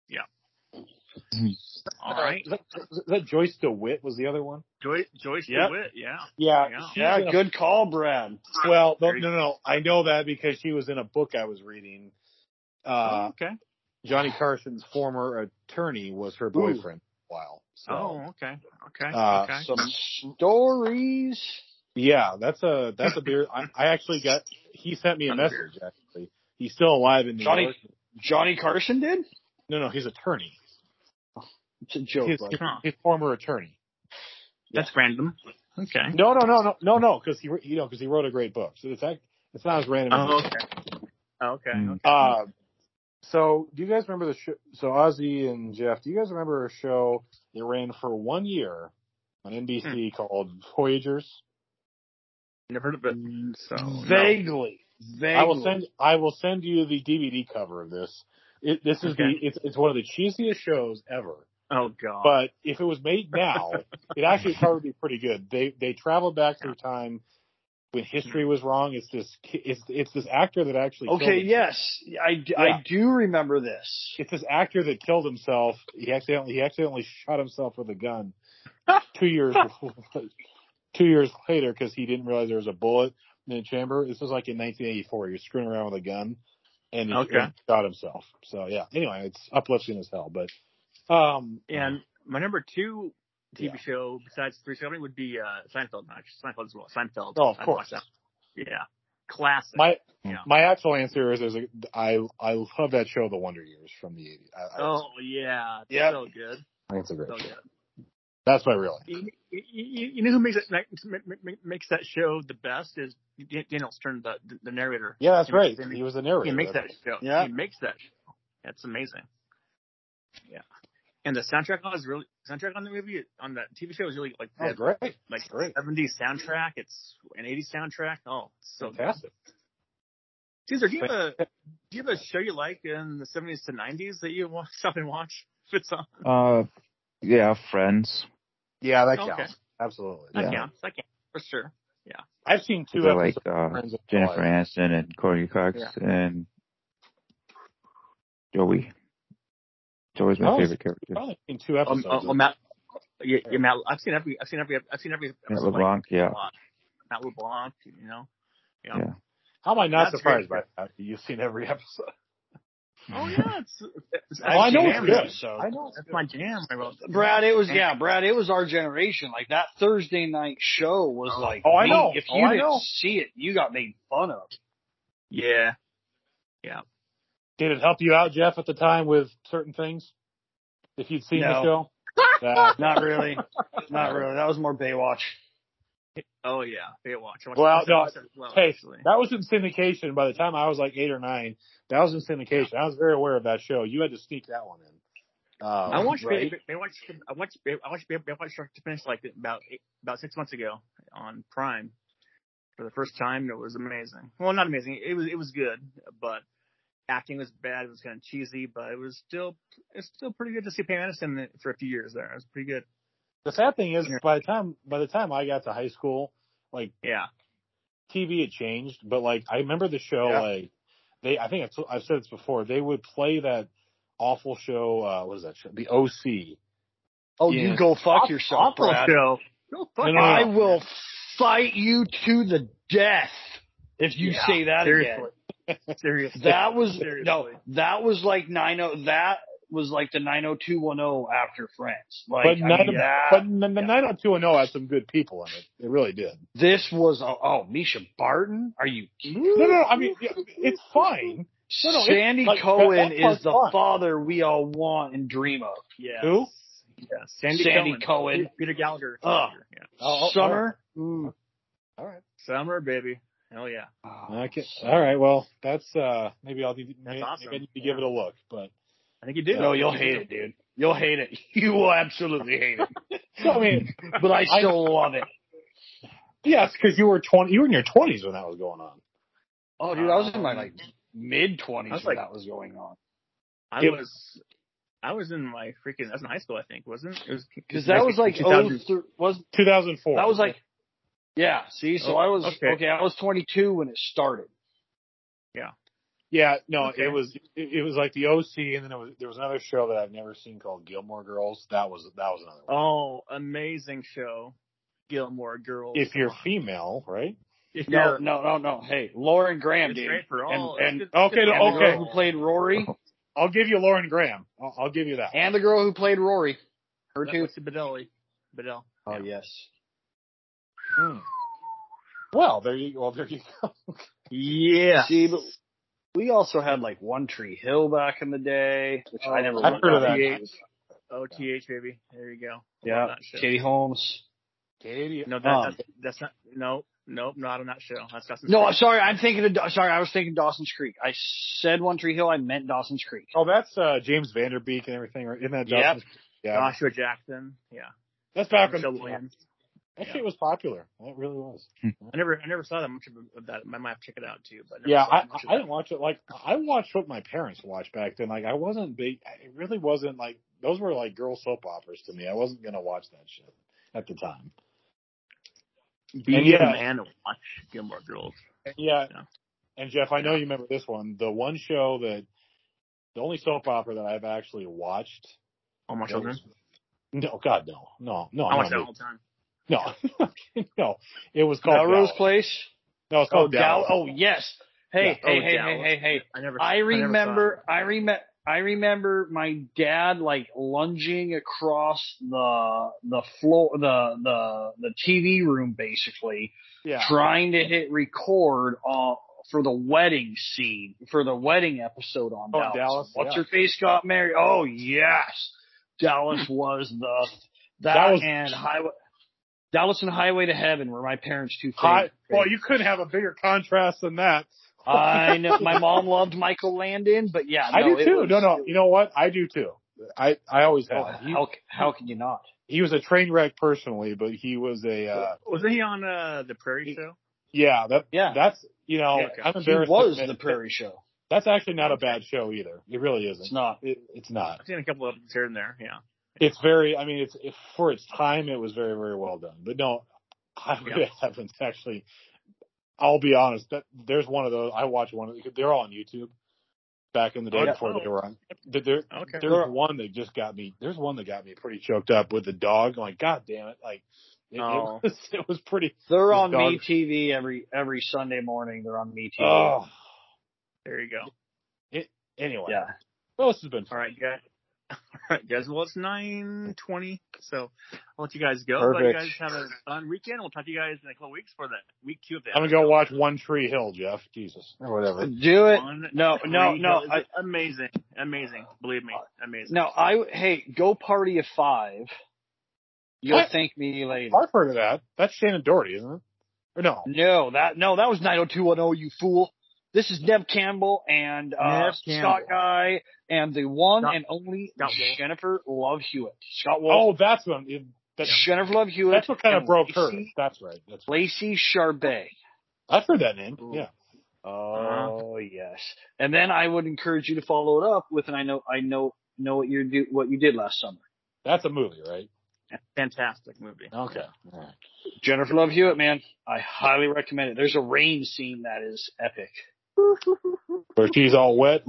Yeah. All right. Is that, is that Joyce DeWitt was the other one? Joyce, Joyce Yep. DeWitt. Yeah. Yeah. Yeah. Yeah, in a- good call, Brad. Well, no, no, no, no. I know that because she was in a book I was reading. Uh, oh, okay. Johnny Carson's former attorney was her boyfriend for a while. So, Oh, okay. Okay. Uh, okay. Some stories. yeah, that's a, that's a beer. I, I actually got, he sent me a message actually. He's still alive in New Johnny- York. Johnny Carson did? No, no, his attorney. It's a joke, His, his, his former attorney. That's random. Okay. No, no, no, no, no, no, because he, you know, because he wrote a great book. So it's act, it's not as random. Oh, it okay. Oh, okay. Mm. okay. Uh, so do you guys remember the show? So Ozzy and Jeff, do you guys remember a show that ran for one year on NBC hmm. called Voyagers? Never heard of it. Mm, so no. Vaguely. Vaguely. I will send I will send you the DVD cover of this. It, this is Okay. the it's it's one of the cheesiest shows ever. Oh god. But if it was made now, it actually would probably be pretty good. They they travel back through time when history was wrong. It's this it's it's this actor that actually Okay, yes. I, Yeah. I do remember this. it's this actor that killed himself. He accidentally he accidentally shot himself with a gun two years before, two years later because he didn't realize there was a bullet in the chamber. This was like in 1984. He was screwing around with a gun and he, Okay. and shot himself. So yeah. Anyway, it's uplifting as hell. But um, and my number two TV Yeah. show besides Three Seventy would be uh, Seinfeld. Actually, Seinfeld as well. Seinfeld. Oh, of I'd course. Yeah. Classic. my Yeah. my actual answer is, is a, I I love that show, The Wonder Years from the 80s. I, I, oh yeah. Yep. So good. It's a great So show. good. That's my real answer. You, you, you know who makes it makes, that show the best is Daniel Stern, the the, narrator. Yeah, that's He right. makes- He was the narrator. He makes that That's- show. Yeah. He makes that show. That's amazing. Yeah. And the soundtrack on is really soundtrack on the movie on the TV show is really like Oh, great. like Great. 70s soundtrack. It's an 80s soundtrack. Oh, it's so good. Fantastic. Cesar, do you have a do you have a show you like in the 70s to 90s that you want stop and watch if it's on? Uh, yeah, Friends. Yeah, that Okay. Absolutely. That Yeah. counts. That counts for sure. Yeah, I've seen two They're like episodes. of uh, Friends Jennifer. Aniston and Courteney Cox Yeah. and Joey. Joey's my Oh, favorite character. Oh, I've only seen two Oh, oh episodes. oh, of oh, Matt. Yeah, yeah, Matt. I've seen every. I've seen every. I've seen every. Matt episode, like, LeBlanc, yeah. Matt LeBlanc. You know. Yeah. Yeah. How am I not That's surprised great. by that? You've seen every episode. Oh yeah, it's. it's Oh, I know it's good. episode. I know it's That's good. my jam. Brad, it was yeah, Brad. It was our generation. Like that Thursday night show was oh. like. Oh, I know. If Oh, you I didn't know. see it, you got made fun of. Yeah, yeah. Did it help you out, Jeff, at the time with certain things? If you'd seen the show? Yeah. Not really. Not really. That was more Baywatch. Oh yeah. Baywatch. I Well, no, well, hey, actually. that was in syndication. By the time I was like eight or nine, that was in syndication. I was very aware of that show. You had to sneak that one in. Um, I watched right? Bay, Baywatch. I watched I watched Baywatch start to finish like about eight, about six months ago on Prime for the first time. It was amazing. Well, not amazing. It was it was good, but acting was bad. It was kind of cheesy, but it was still it's still pretty good to see Pam Anderson for a few years there. It was pretty good. The sad thing is, by the time by the time I got to high school, like Yeah. TV had changed, but like I remember the show. Yeah. Like they, I think I've, I've said this before. They would play that awful show. Uh, what is that show? The OC. Oh, Yeah. you go fuck yourself, Awful Brad. show. Go fuck No, no, no. I will fight you to the death if you Yeah, say that seriously. again. Seriously. That was Seriously. no, that was like nine oh. That was like the nine hundred two one zero after France. Like, but I nine, mean, that- but the the 90210 had some good people in it. It really did. this was oh, oh Mischa Barton. Are you? No, no, I mean it's fine. No, no, Sandy like, Cohen that- that is the fine. father we all want and dream of. Yes. Who? Yeah. Sandy, Sandy Cohen. Cohen. Peter Gallagher. Ugh. Yeah. Oh, oh, Summer. Mm. All right. Summer, baby. Hell yeah. Okay. All right. Well, that's uh maybe I'll maybe, That's maybe. I need to give it a look. But I think you do. No, you'll hate it, dude. You'll hate it. You will absolutely hate it. so, I mean, But I still love it. yes, because you were 20. You were in your 20s when that was going on. Oh, dude, I was in my like mid twenties was when like- that was going on. I It- was, I was in my freaking, I was in high school, I think, wasn't it? It was Because that was like oh, 2000 th- was 2004. that was like yeah. See, so Oh, I was okay. okay. I was 22 when it started. Yeah, Yeah. no, Okay. it was it, it was like the OC, and then it was there was another show that I've never seen called Gilmore Girls. That was that was another one. Oh, amazing show. Gilmore Girls. If you're female, right? If No, you're- no, no, no. Hey, Lauren Graham, dude. great for all. And, and, it's okay, it's and for the okay. girl who played Rory, I'll give you Lauren Graham. I'll, I'll give you that. and the girl who played Rory. Her That too. was Bedelli. Bedell. Oh Yeah. yes. Hmm. Well, there you well there you go. Yeah. See, but we also had like One Tree Hill back in the day, which I never. I've heard of that. OTH, baby. There you go. Yeah, That. Katie Holmes. Katie. No, that, Um, that's, that's not. No, nope, not on that show. That's Dawson's No, Creek. sorry, I'm thinking of, sorry, I was thinking Dawson's Creek. I said One Tree Hill, I meant Dawson's Creek. Oh, that's uh, James Van Der Beek and everything, right? Isn't that Yep. Dawson's- Yeah, Joshua Jackson. Yeah. that's back when Michelle Williams. that shit was popular. That really was. Hmm. I never, I never saw that much of that. I might have to check it out too. But never Yeah, I, I didn't watch it. Like I watched what my parents watched back then. Like I wasn't big. It really wasn't like those were like girl soap operas to me. I wasn't gonna watch that shit at the time. Be and a man to watch Gilmore Girls. Yeah, Yeah. and Jeff, I know you remember this one. The one show that the only soap opera that I've actually watched. All my children. No, God, no, no, no, I watch that all the time. No, no. It was called Melrose Dallas. Place. No, it's Oh, called Dallas. Dallas. Oh, yes. Hey, Yeah. hey, Oh, hey, Dallas. hey, hey, hey. I never. I remember, it. I remember, I remember my dad like lunging across the the floor, the the the TV room, basically yeah. trying to hit record uh, for the wedding scene for the wedding episode on Oh, Dallas. Dallas, What's yeah. her face got married? Oh yes, Dallas was the that, That was- and highway. Dallas and Highway to Heaven were my parents' two Hi, favorite. well, you couldn't have a bigger contrast than that. I know my mom loved Michael Landon, but yeah, I do too. was- no, no. You know what? I do too. I I always Oh, have. He, how how can you not? he was a train wreck personally, but he was a uh Wasn't he on uh, the Prairie Show? yeah. That Yeah. That's you know Yeah, I'm He embarrassed. to was the. Prairie Show. That's actually not a bad show either. It really isn't. It's not. It, it's not. I've seen a couple of them here and there. Yeah. It's very. I mean, it's if, for its time, it was very very well done. But no, I Yeah. haven't actually. I'll be honest. That there's one of those. I watch one of. They're all on YouTube. Back in the day Oh, yeah. before they Oh. were on. There, there- Okay. there's one that just got me. There's one that got me pretty choked up with the dog. I'm like, God damn it! Like, it, Oh. it was it was pretty. They're on dog- Me TV every every Sunday morning. They're on Me TV. Oh, There you go. anyway. yeah. Well, this has been fun. All right, guys. All right, guys. Well, it's nine twenty, so I'll let you guys go. Let Perfect. you guys have a fun weekend. We'll talk to you guys in a couple weeks for the week two of the. I'm gonna go watch One Tree Hill, Jeff. Jesus, or whatever. Do it. One No, no, no. I, amazing, amazing. Believe me, uh, amazing. no, I hey, go party of five. You'll What? thank me later. I've heard of that. That's Shannen Doherty, isn't it? Or no? No, that no, that was 90210. You fool. This is Neve Campbell and uh, Neb Scott Guy and the one and only Jennifer Love Hewitt. Scott Wolf. Oh, that's what. it- That's, Jennifer Love Hewitt. that's what kind of broke her. That's right. That's right. Lacey Chabert. I've heard that name. Ooh. Yeah. Oh yes. And then I would encourage you to follow it up with and I know I know know what you do what you did last summer. That's a movie, right? Fantastic movie. Okay. Right. Jennifer Love Hewitt, man. I highly recommend it. There's a rain scene that is epic. Where she's all wet.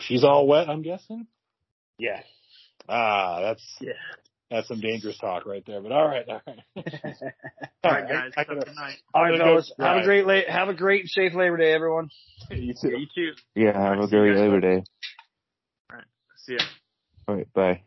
She's all wet. I'm guessing. Yeah. Ah, that's Yeah. that's some dangerous talk right there. But all right, all right. All right, guys. I, I have a gotta- good night. All right, go. Have a great la- have a great and safe Labor Day, everyone. you Yeah, too. you too. Yeah, have Alright, a great Labor Day. All right. See ya. All right, bye.